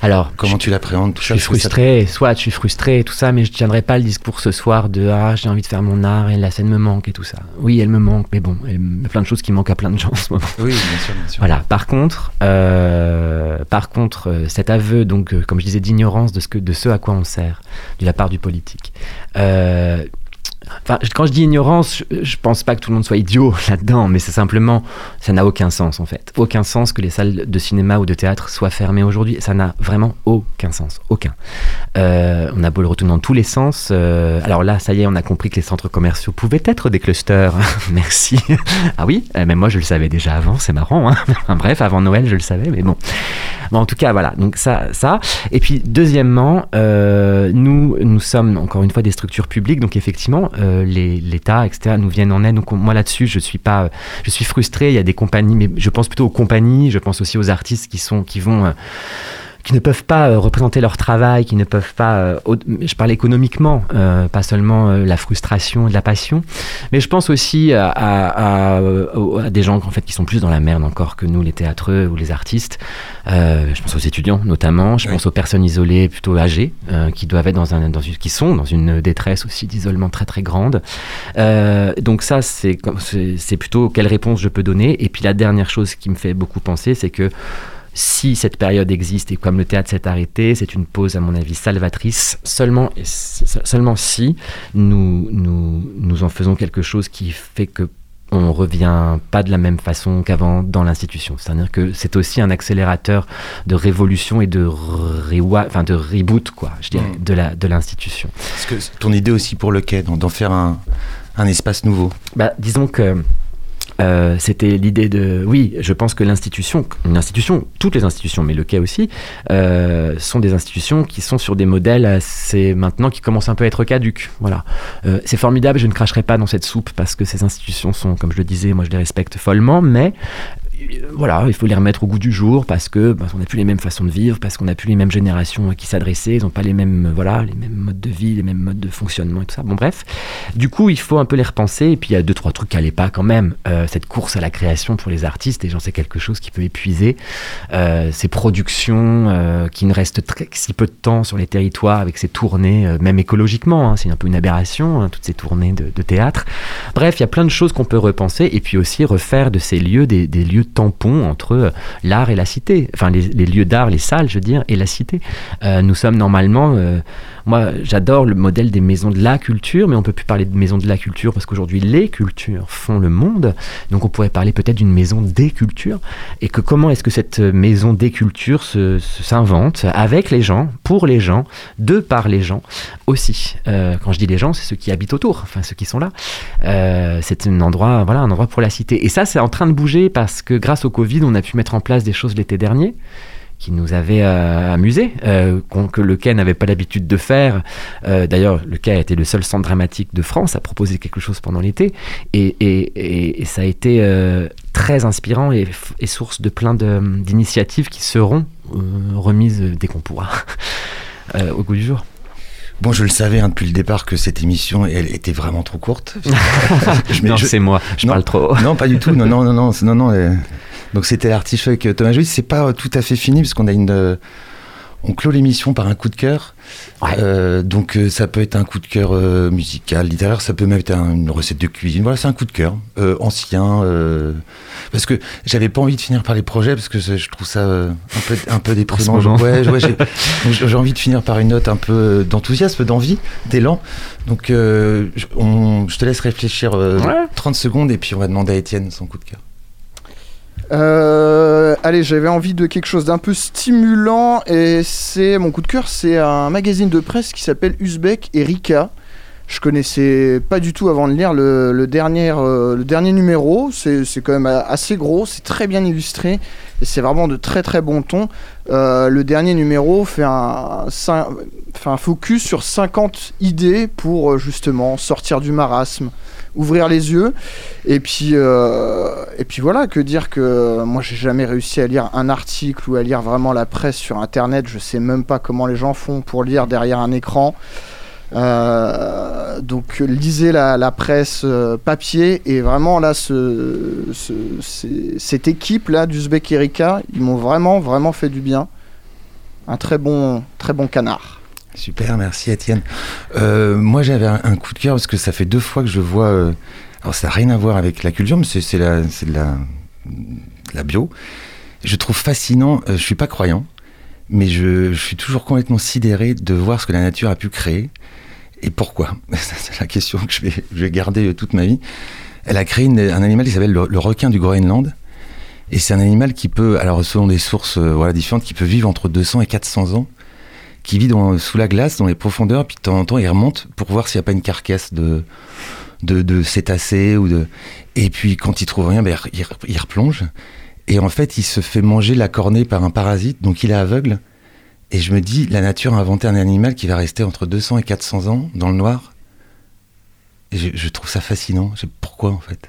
Alors, comment je, tu l'appréhendes tout je suis ça- frustré, soit je suis frustré et tout ça, mais je tiendrai pas le discours ce soir de ah j'ai envie de faire mon art et la scène me manque et tout ça. Oui, elle me manque, mais bon, il y a plein de choses qui manquent à plein de gens en ce moment. Oui, bien sûr, bien sûr. Voilà. Par contre, euh, par contre, euh, cet aveu, donc, euh, comme je disais, d'ignorance de ce que, de ce à quoi on sert, de la part du politique. Euh, Quand je dis ignorance, je, je pense pas que tout le monde soit idiot là-dedans, mais c'est simplement, ça n'a aucun sens en fait. Aucun sens que les salles de cinéma ou de théâtre soient fermées aujourd'hui. Ça n'a vraiment aucun sens, aucun. Euh, on a beau le retourner dans tous les sens. euh, alors là, ça y est, on a compris que les centres commerciaux pouvaient être des clusters. Merci. ah oui, euh, mais moi je le savais déjà avant. C'est marrant. Hein bref, avant Noël, je le savais, mais bon. Bon, en tout cas, voilà. Donc ça, ça. Et puis deuxièmement, nous, nous sommes encore une fois des structures publiques, donc effectivement, euh, l'État, etc., nous viennent en aide. Donc on- moi là-dessus, je suis pas, je suis frustré. Il y a des compagnies, mais je pense plutôt aux compagnies. Je pense aussi aux artistes qui sont, qui vont. Qui ne peuvent pas euh, représenter leur travail, qui ne peuvent pas, euh, je parle économiquement, euh, pas seulement la frustration et de la passion, mais je pense aussi à, à- à- aux- à des gens en fait qui sont plus dans la merde encore que nous, les théâtreux ou les artistes. Je pense aux étudiants notamment, je pense aux personnes isolées plutôt âgées qui doivent être dans un, dans une, qui sont dans une détresse aussi d'isolement très très grande. Donc ça c'est plutôt quelle réponse je peux donner. Et puis la dernière chose qui me fait beaucoup penser, c'est que si cette période existe et comme le théâtre s'est arrêté, c'est une pause à mon avis salvatrice, seulement, et seulement si nous, nous, nous en faisons quelque chose qui fait que on revient pas de la même façon qu'avant dans l'institution. C'est-à-dire que c'est aussi un accélérateur de révolution et de, enfin de reboot, quoi, je dirais, Mm. de la de l'institution. Parce que ton idée aussi pour le quai, d'en d'en faire un, un espace nouveau? Bah, disons que euh, c'était l'idée de. Oui, je pense que l'institution, une toutes les institutions, mais le quai aussi, euh, sont des institutions qui sont sur des modèles assez maintenant qui commencent un peu à être caduques. Voilà. Euh, c'est formidable, je ne cracherai pas dans cette soupe parce que ces institutions sont, comme je le disais, moi je les respecte follement, mais voilà, il faut les remettre au goût du jour parce que on n'a plus les mêmes façons de vivre, parce qu'on n'a plus les mêmes générations qui s'adressaient, ils n'ont pas les mêmes, euh, voilà, les mêmes modes de vie, les mêmes modes de fonctionnement et tout ça. Bon, bref. Du coup, il faut un peu les repenser. Et puis, il y a deux, trois trucs qui n'allaient pas quand même. Euh, cette course à la création pour les artistes, et j'en sais quelque chose qui peut épuiser. Euh, ces productions euh, qui ne restent très, si peu de temps sur les territoires avec ces tournées, euh, même écologiquement, hein, c'est un peu une aberration, hein, toutes ces tournées de, de théâtre. Bref, il y a plein de choses qu'on peut repenser. Et puis aussi refaire de ces lieux des, des lieux tampons entre euh, l'art et la cité. Enfin, les, lieux d'art, les salles, je veux dire, et la cité. Euh, nous sommes normalement. Moi, j'adore le modèle des maisons de la culture, mais on peut plus parler de maisons de la culture parce qu'aujourd'hui, les cultures font le monde. Donc, on pourrait parler peut-être d'une maison des cultures. Et que comment est-ce que cette maison des cultures se- se- s'invente avec les gens, pour les gens, de par les gens aussi. Euh, quand je dis les gens, c'est ceux qui habitent autour, enfin ceux qui sont là. Euh, c'est un endroit, voilà, un endroit pour la cité. Et ça, c'est en train de bouger parce que grâce au Covid, on a pu mettre en place des choses l'été dernier qui nous avaient euh, amusés, euh, que le Quai n'avait pas l'habitude de faire. Euh, D'ailleurs, le Quai a été le seul centre dramatique de France à proposer quelque chose pendant l'été, et, et- et- et ça a été euh, très inspirant et, source de plein de- d'initiatives qui seront remises dès qu'on pourra au goût du jour. Bon, je le savais hein, depuis le départ que cette émission, elle était vraiment trop courte. Je non, je- c'est moi, je non. parle trop. Non, pas du tout. Non, non, non, non, non. Donc c'était l'artichaut avec euh, Thomas Joly. C'est pas euh, tout à fait fini parce qu'on a une. euh, on clôt l'émission par un coup de cœur. Ouais. Euh, donc euh, ça peut être un coup de cœur euh, musical, littéraire, ça peut même être un- une recette de cuisine. Voilà, c'est un coup de cœur ancien. parce que j'avais pas envie de finir par les projets parce que je trouve ça un peu un peu déprimant. Ouais, ouais, j'ai envie de finir par une note un peu d'enthousiasme, d'envie, d'élan. Donc je, on- je te laisse réfléchir euh, Ouais. 30 secondes et puis on va demander à Étienne son coup de cœur. Euh, allez, j'avais envie de quelque chose d'un peu stimulant et c'est mon coup de cœur, c'est un magazine de presse qui s'appelle Uzbek et Rika. Je connaissais pas du tout avant de lire le, dernier, euh, le dernier numéro. C'est quand même assez gros, c'est très bien illustré et c'est vraiment de très très bon ton. Euh, le dernier numéro fait un, focus sur 50 idées pour justement sortir du marasme, ouvrir les yeux. Et puis, euh, et puis voilà, que dire que euh, moi j'ai jamais réussi à lire un article ou à lire vraiment la presse sur internet. Je sais même pas comment les gens font pour lire derrière un écran. Euh, donc lisez la, la presse papier et vraiment là ce, cette équipe là d'Uzbek Erika ils m'ont vraiment vraiment fait du bien un très bon très bon canard Super, merci Étienne. Euh, moi j'avais un, coup de cœur parce que ça fait deux fois que je vois. euh, alors ça n'a rien à voir avec la culture, mais c'est de la, bio. Je trouve fascinant. euh, je suis pas croyant, mais je, suis toujours complètement sidéré de voir ce que la nature a pu créer et pourquoi. c'est la question que je vais, garder euh, toute ma vie. Elle a créé un animal qui s'appelle le, le requin du Groenland. Et c'est un animal qui peut, alors selon des sources voilà, différentes, qui peut vivre entre 200 et 400 ans qui vit dans, sous la glace, dans les profondeurs, puis de temps en temps, il remonte pour voir s'il n'y a pas une carcasse de, de, de cétacés. Ou de... Et puis, quand il trouve rien, ben, il, il replonge. Et en fait, il se fait manger la cornée par un parasite, donc il est aveugle. Et je me dis, la nature a inventé un animal qui va rester entre 200 et 400 ans dans le noir. Et je, je trouve ça fascinant. Je pourquoi, en fait?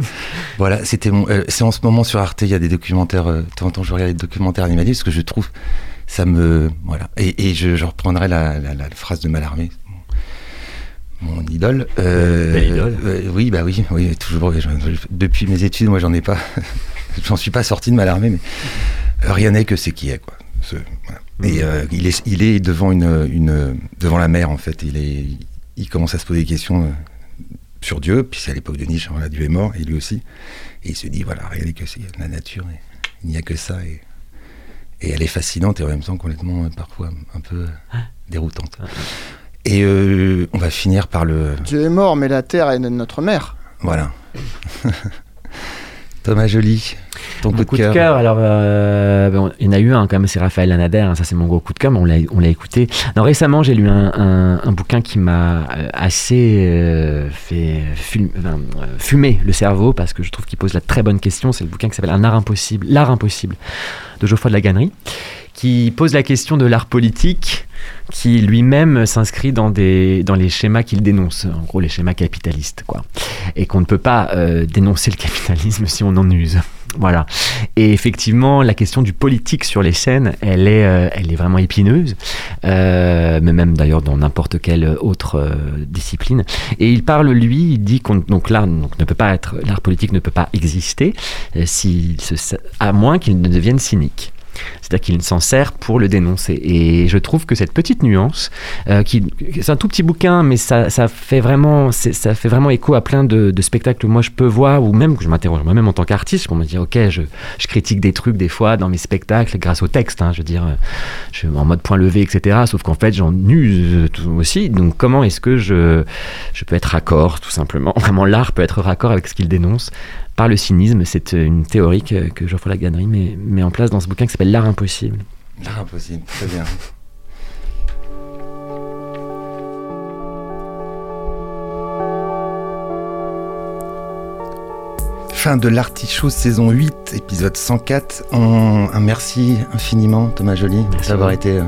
voilà, c'était mon. euh, c'est en ce moment sur Arte, il y a des documentaires. euh, de temps en temps, je regarde des documentaires animaliers parce que je trouve ça me voilà. Et, et je, je reprendrai la, la- la phrase de Mallarmé mon, mon idole. Euh, idole. euh, oui bah oui oui toujours je- depuis mes études moi j'en ai pas j'en suis pas sorti de Mallarmé mais euh, rien n'est que c'est qui est quoi. Ce- voilà. et euh, il est il est devant une, une devant la mer en fait. Il est il commence à se poser des questions sur Dieu puis c'est à l'époque de Nietzsche voilà Dieu est mort et lui aussi. Et il se dit voilà rien n'est que c'est la nature et il n'y a que ça et et elle est fascinante et en même temps complètement euh, parfois un peu euh, déroutante. Et euh, on va finir par le Dieu est mort mais la terre est notre mère voilà. Thomas Joly, ton Mon coup de cœur. alors euh, bon, il y en a eu un quand même, c'est Raphaël Lanader, hein, ça c'est mon gros coup de cœur, mais on l'a, on l'a écouté. Non, récemment, j'ai lu un, un- un bouquin qui m'a euh, assez euh, fait enfin, euh, fumer le cerveau parce que je trouve qu'il pose la très bonne question. C'est le bouquin qui s'appelle Un art impossible, l'art impossible de Geoffroy de la Gannerie, qui pose la question de l'art politique qui lui-même s'inscrit dans, les schémas qu'il dénonce, en gros les schémas capitalistes, quoi. Et qu'on ne peut pas euh, dénoncer le capitalisme si on en use. Voilà. Et effectivement, la question du politique sur les scènes, elle est, euh, vraiment épineuse, euh, mais même d'ailleurs dans n'importe quelle autre discipline. Et il parle, lui, il dit qu'on donc l'art ne peut pas être, l'art politique ne peut pas exister se- à moins qu'il ne devienne cynique. C'est-à-dire qu'il s'en sert pour le dénoncer. Et je trouve que cette petite nuance, euh, qui, c'est un tout petit bouquin, mais ça, ça fait vraiment, ça fait vraiment écho à plein de, spectacles que moi je peux voir, ou même que je m'interroge moi-même en tant qu'artiste, pour me dire, ok, je, je critique des trucs des fois dans mes spectacles grâce au texte, hein, je veux dire, euh, je suis en mode point levé, etc. Sauf qu'en fait, j'en use tout aussi. Donc, comment est-ce que je, je peux être raccord, tout simplement? Vraiment, l'art peut être raccord avec ce qu'il dénonce par le cynisme. C'est euh, une théorie que, que Geoffroy Lagannerie met, met en place dans ce bouquin qui s'appelle L'art impossible. L'art impossible, très bien. Fin de l'Artichaut saison 8, épisode 104. Un, un merci infiniment, Thomas Joly, d'avoir été euh,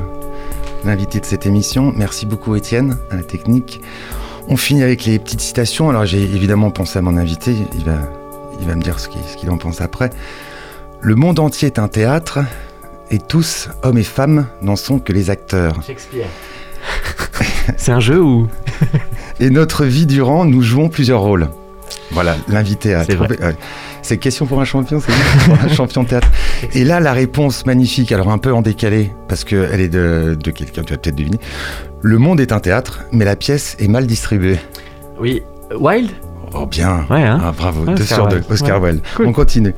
l'invité de cette émission. Merci beaucoup, Étienne, à la technique. On finit avec les petites citations. Alors, j'ai évidemment pensé à mon invité. Il va, il va me dire ce qu'il ce qu'il en pense après. Le monde entier est un théâtre, et tous, hommes et femmes, n'en sont que les acteurs. Shakespeare. c'est un jeu ou Et notre vie durant, nous jouons plusieurs rôles. Voilà, l'invité à C'est trouver. ouais. C'est question pour un champion, c'est pour un champion de théâtre. Et là, la réponse magnifique, alors un peu en décalé, parce qu'elle est de, de quelqu'un, tu vas peut-être deviner. Le monde est un théâtre, mais la pièce est mal distribuée. Oui. Wild Oh bien, Ouais, hein Ah, bravo, Ouais, deux sur deux, Wilde. Oscar Ouais. Wilde. Cool. On continue.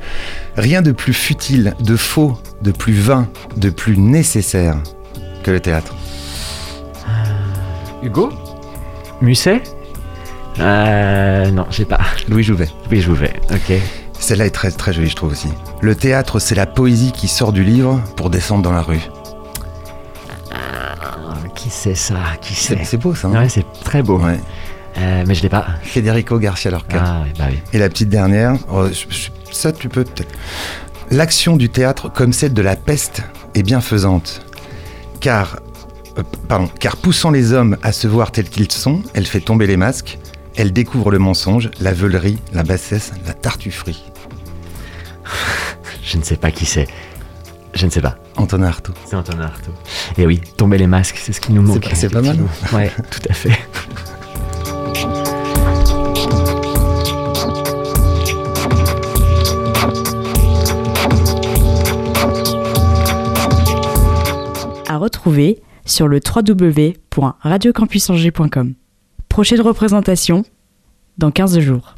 Rien de plus futile, de faux, de plus vain, de plus nécessaire que le théâtre. Hugo? Musset? Euh. Non, j'ai pas. Louis Jouvet. Vous vais. Ok. Celle-là est très très jolie, je trouve aussi. Le théâtre, c'est la poésie qui sort du livre pour descendre dans la rue. Ah, qui c'est ça? Qui C'est c'est? c'est beau ça. hein? Ouais, c'est très beau. Ouais. Euh, mais je l'ai pas. Federico Garcia Lorca. Ah, bah oui. Et la petite dernière, oh, ça tu peux peut-être. L'action du théâtre, comme celle de la peste, est bienfaisante. Car, euh, pardon, car poussant les hommes à se voir tels qu'ils sont, elle fait tomber les masques, elle découvre le mensonge, la veulerie, la bassesse, la tartufferie. Je ne sais pas qui c'est. Je ne sais pas. Antonin Artaud. C'est Antonin Artaud. Et oui, tomber les masques, c'est ce qui nous manque. c'est pas mal. Ouais, tout à fait. Retrouver sur le www.radiocampusangers.com. Prochaine représentation dans 15 jours.